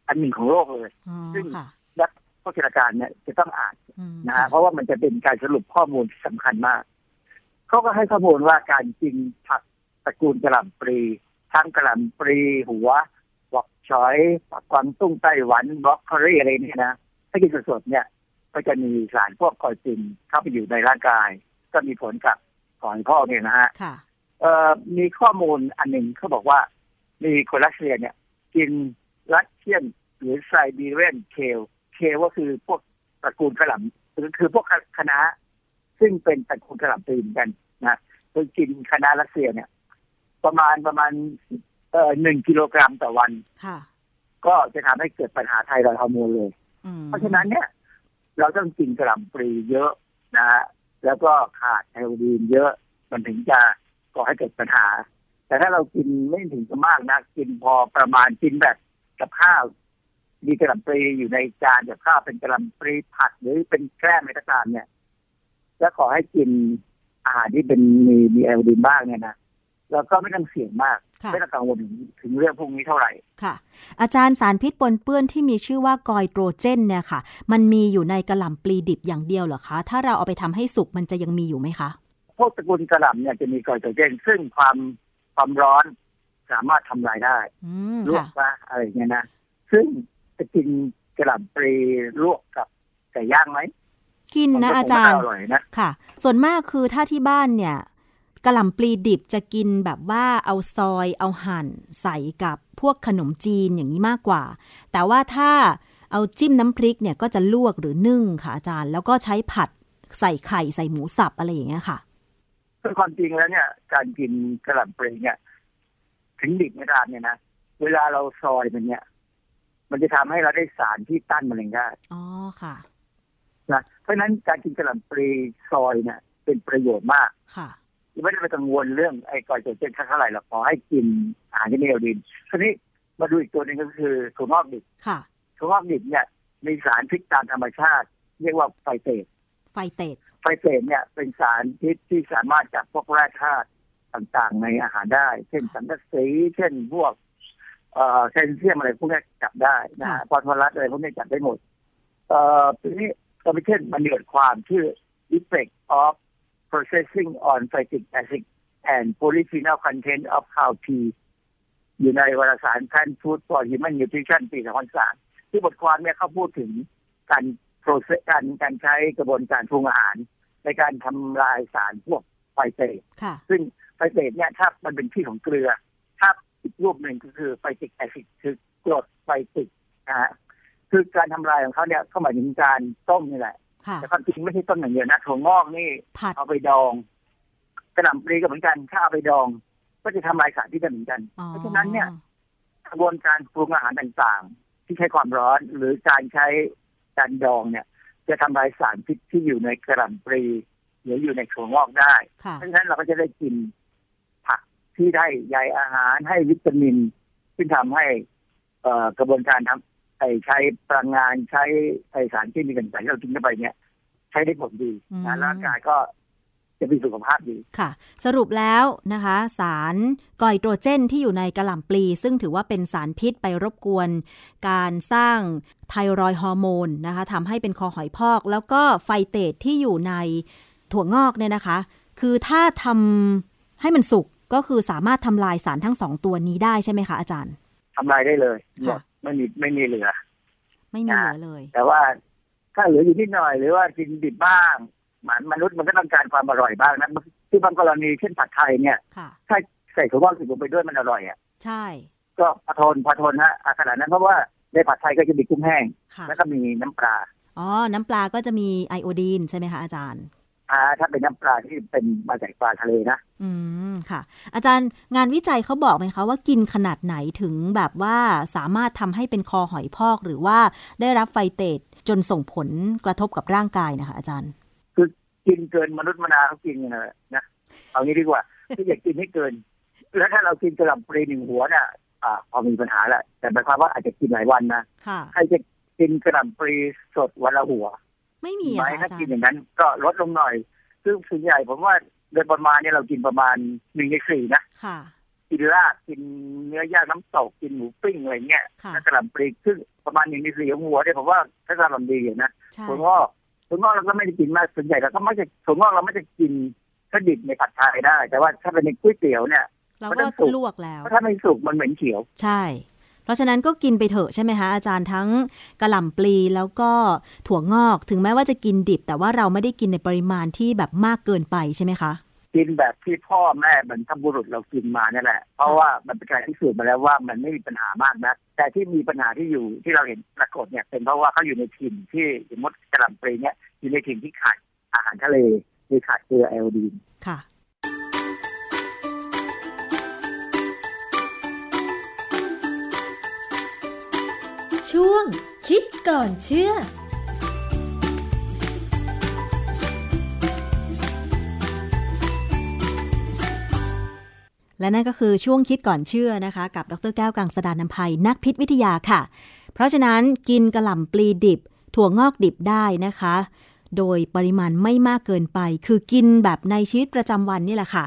อันหนึ่งของโลกเลยอ๋อซึ่ง ค่ะนักโภชนาการเนี่ยจะต้องอ่านอืมนะค่ะฮะเพราะว่ามันจะเป็นการสรุปข้อมูลที่สำคัญมากเขาก็ให้ข้อมูลว่าการกินผักตระกูลกระหล่ำปลีทั้งกระหล่ำปลีหัวบอกชอยผักกวางตุ้งไต้หวันบล็อกโคลีอะไรเนี่ยนะถ้ากินสดๆเนี่ย ก็จะมีสารพวกคอยตินเข้าไปอยู่ในร่างกาย ก็มีผลกับของพ่อเนี่ยนะฮะค่ะเอ่อมีข้อมูลอันหนึ่งเขาบอกว่า มีคนรัสเซียเนี่ย กินรัสเซียนหรือไซบีเรียนเคล เคลก็คือพวกตระกูลกระหล่ำคือคือพวกคณะซึ่งเป็นตระกูลกระหล่ำปีเหมือนกันนะคือกินคณะรัสเซียเนี่ย ประมาณประมาณเอ่อหนึ่งกิโลกรัมต่อวันค่ะก็จะทำให้เกิดปัญหาไทรอยด์ฮอร์โมนเลยอืมเพราะฉะนั้นเนี่ย เราต้องกินกระหล่ำปลีเยอะนะฮะแล้วก็ขาดไทโอดีนเยอะมันถึงจะก่อให้เกิดปัญหา แต่ถ้าเรากินไม่ถึงจะมากนะกินพอประมาณกินแบบกับข้าว มีกระหล่ำปลีอยู่ในจานกับข้าวเป็นกระหล่ำปลีผัดหรือเป็นแกล้มอะไรก็ตามเนี่ยแล้วขอให้กินอาหารที่เป็นมีมีไอโอดีนบ้างเนี่ยนะเราก็ไม่ต้องเสี่ยงมากค่ะไม่ต้องกังวลถึงถึงเรื่องพวกนี้เท่าไหร่ค่ะ อาจารย์สารพิษปนเปื้อนที่มีชื่อว่ากอยโตรเจนเนี่ยค่ะ มันมีอยู่ในกระหล่ำปลีดิบอย่างเดียวเหรอคะ ถ้าเราเอาไปทำให้สุกมันจะยังมีอยู่ไหมคะพวกตระกูลกระหล่ำเนี่ยจะมีกอยโตรเจน ซึ่งความความร้อนสามารถทำลายได้อืมลวกค่ะปลาอะไรอย่างเงี้ยนะซึ่ง จะกินกระหล่ำปลีลวกกับไก่ย่างไหมกินนะผมก็อาจารย์คงไม่อร่อยนะค่ะ ส่วนมากคือถ้าที่บ้านเนี่ยกระหล่ำปลีดิบจะกินแบบว่าเอาซอยเอาหั่นใส่กับพวกขนมจีนอย่างนี้มากกว่า แต่ว่าถ้าเอาจิ้มน้ำพริกเนี่ยก็จะลวกหรือนึ่งค่ะอาจารย์ แล้วก็ใช้ผัดใส่ไข่ใส่หมูสับอะไรอย่างเงี้ยค่ะซึ่งความจริงแล้วเนี่ย การกินกระหล่ำปลีเนี่ยถึงดิบไม่ได้เนี่ยนะเวลาเราซอยมันเนี่ย มันจะทำให้เราได้สารที่ต้านมะเร็งได้อ๋อค่ะนะเพราะฉะนั้นการกินกระหล่ำปลีซอยเนี่ยเป็นประโยชน์มากค่ะไม่ได้ไปกังวลเรื่องไอ้กอยโตรเจนเท่าไหร่หรอกขอให้กินอาหารที่มีไอโอดีนทีนี้มาดูอีกตัวหนึงก็คือถั่วงอกดิบค่ะถั่วงอกดิบเนี่ยมีสารพิษตามธรรมชาติ เรียกว่า phytate phytate phytate เนี่ยเป็นสารพิษที่สามารถจับพวกแร่ธาตุต่างๆ ในอาหารได้ เช่นสังกะสีเช่นพวกเอ่อ แคลเซียมอะไรพวกนี้จับได้นะฮะฟอสฟอรัสอะไรพวกนี้จับได้หมดเอ่อทีนี้ก็ไปเช่นมันเกิดความชื่อ effect of processing on phytic acid and polyphenol content of cowpea อยู่ในวารสาร Plant Food for Human Nutrition ปี2003ที่บทความเนี่ยเขาพูดถึงการ process การการใช้กระบวนการปรุงอาหาร ในการทำลายสารพวกไฟเตสค่ะซึ่งไฟเตสเนี่ยถ้ามันเป็นที่ของเกลือ ถ้า อีกรูปหนึ่งก็คือไฟติกแอซิดคือกรดไฟติกนะฮะคือการทำลายของเขาเนี่ยเขาหมายถึงการต้มนี่แหละค่ะแต่ความจริงไม่ใช่ต้มอย่างเดียวนะถั่วงอกนี่ผัดเอาไปดองกระหล่ำปลีก็เหมือนกันถ้าเอาไปดอง ก็จะทำลายสารที่จะเหมือนกันอ๋อเพราะฉะนั้นเนี่ยกระบวนการปรุงอาหารต่างๆ ที่ใช้ความร้อนหรือการใช้การดองเนี่ย จะทำลายสารพิษที่อยู่ในกระหล่ำปลีหรืออยู่ในถั่วงอกได้ค่ะเพราะฉะนั้นเราก็จะได้กินผัก ที่ได้ใยอาหารให้วิตามิน ซึ่งทำให้เอ่อกระบวนการทำไอ้ใช้พลังงานใช้ไอสารที่มีกันต่างๆที่เรากินเข้าไปเนี่ย ใช้ได้ผลดีอืมนะร่างกายก็จะมีสุขภาพดีค่ะ สรุปแล้วนะคะ สารไกลโตรเจนที่อยู่ในกระหล่ำปลี ซึ่งถือว่าเป็นสารพิษไปรบกวน การสร้างไทรอยด์ฮอร์โมนนะคะทำให้เป็นคอหอยพอก แล้วก็ไฟเตตที่อยู่ในถั่วงอกเนี่ยนะคะ คือถ้าทำให้มันสุก ก็คือสามารถทำลายสารทั้งสองตัวนี้ได้ใช่ไหมคะอาจารย์ทำลายได้เลยค่ะไม่มีไม่มีเหลือ ไม่มีเหลือเลย แต่ว่าถ้าเหลืออยู่นิดหน่อยหรือว่ากินดิบบ้างหมันมนุษย์มันก็ต้องการความอร่อยบ้างนะที่บางกรณีเช่นผัดไทยเนี่ยค่ะถ้าใส่ถั่วงอกสิบลงไปด้วยมันอร่อยอะใช่ ก็พอทนพอทนฮะอะขนาดนั้นเพราะว่าในผัดไทยก็จะมีกุ้งแห้งค่ะแล้วก็มีน้ำปลาอ๋อ น้ำปลาก็จะมีไอโอดีนใช่ไหมคะอาจารย์ อ่าถ้าเป็นน้ำปลาที่เป็นมาจากปลาทะเลนะ อืมค่ะ อาจารย์งานวิจัยเขาบอกไหมคะว่ากินขนาดไหนถึงแบบว่าสามารถทำให้เป็นคอหอยพอกหรือว่าได้รับไฟเตตจนส่งผลกระทบกับร่างกายนะคะ อาจารย์ คือกินเกินมนุษย์มนาเขากินกันนะนะเอางี้ดีกว่าที่อยากกินให้เกิน แล้วถ้าเรากินกระหล่ำปลีหนึ่งหัวน่ะ อ่า พอมีปัญหาแหละแต่หมายความว่าอาจจะกินหลายวันนะค่ะใครจะกินกระหล่ำปลีสดวันละหัว ไม่มีไหมอะค่ะถ้าอาจารกินย์อย่างนั้น ก็ลดลงหน่อย ซึ่งส่วนใหญ่ผมว่าโดยประมาณเนี่ยเรากินประมาณหนึ่งในสี่นะค่ะกินลาบกินเนื้อย่างน้ำตกกินหมูปิ้งอะไรเงี้ยค่ะถ้ากระหล่ำปลีซึ่งประมาณหนึ่งในสี่ของหัวเนี่ยผมว่าถ้ากระหล่ำดีอยู่นะใช่ถั่วงอกถั่วงอกเราก็ไม่ได้กินมากส่วนใหญ่เราก็ไม่จะถั่วงอกเราไม่จะกินถ้าดิบในผัดไทยได้ แต่ว่าถ้าเป็นในก๋วยเตี๋ยวเนี่ยเรามันก็ต้องสุกลวกแล้วถ้าไม่สุกมันเหม็นเขียว ใช่ เพราะฉะนั้นก็กินไปเถอะใช่ไหมคะอาจารย์ทั้งกระหล่ำปลีแล้วก็ถั่วงอกถึงแม้ว่าจะกินดิบ แต่ว่าเราไม่ได้กินในปริมาณที่แบบมากเกินไปใช่ไหมคะกินแบบที่พ่อแม่บรรพบุรุษเรากินมาเนี่ยแหละ เพราะว่ามันเป็นการพิสูจน์มาแล้วว่ามันไม่มีปัญหามากนะแต่ที่มีปัญหาที่อยู่ที่เราเห็นปรากฏเนี่ยเป็นเพราะว่าเขาอยู่ในถิ่นที่สมมติกระหล่ำปลีเนี่ยอยู่ในถิ่นที่ขาดอาหารทะเลหรือขาดเกลือไอโอดีนค่ะ ช่วง คิดก่อนเชื่อและนั่นก็คือช่วงคิดก่อนเชื่อนะคะ กับดรแก้วกังสดานนภัยนักพิษวิทยาค่ะ เพราะฉะนั้นกินกระหล่ำปลีดิบ ถั่วงอกดิบได้นะคะ โดยปริมาณไม่มากเกินไป คือกินแบบในชีวิตประจำวันนี่แหละค่ะ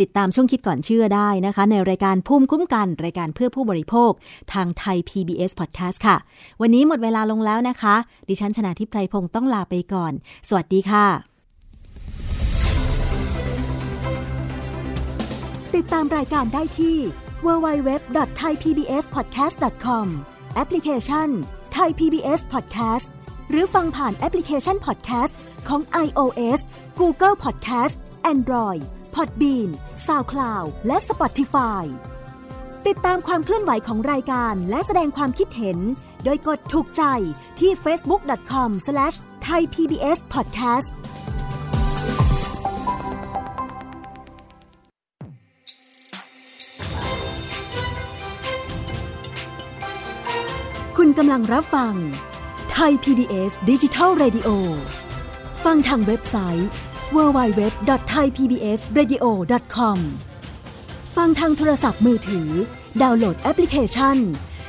ติดตามช่วงคิดก่อนเชื่อได้นะคะ ในรายการภูมิคุ้มกัน รายการเพื่อผู้บริโภค ทางไทย PBS Podcast ค่ะ วันนี้หมดเวลาลงแล้วนะคะ ดิฉันชนะทิพไพรพงศ์ต้องลาไปก่อน สวัสดีค่ะ ติดตามรายการได้ที่ www.thaipbspodcast.com แอปพลิเคชัน Thai PBS Podcast หรือฟังผ่านแอปพลิเคชัน Podcast ของ iOS Google Podcast Android Podbean SoundCloud และ Spotify ติดตามความเคลื่อนไหวของรายการและแสดงความคิดเห็น โดยกดถูกใจที่ facebook.com/thaipbspodcast คุณกำลังรับฟังไทย PBS ดิจิทัล Radio ฟังทางเว็บไซต์ www.thaipbsradio.com ฟังทางโทรศัพท์มือถือ ดาวน์โหลดแอปพลิเคชัน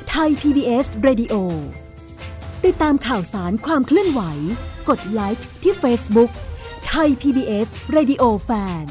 ไทย PBS Radio ติดตามข่าวสารความเคลื่อนไหว กดไลค์ที่ Facebook ไทย PBS Radio Fan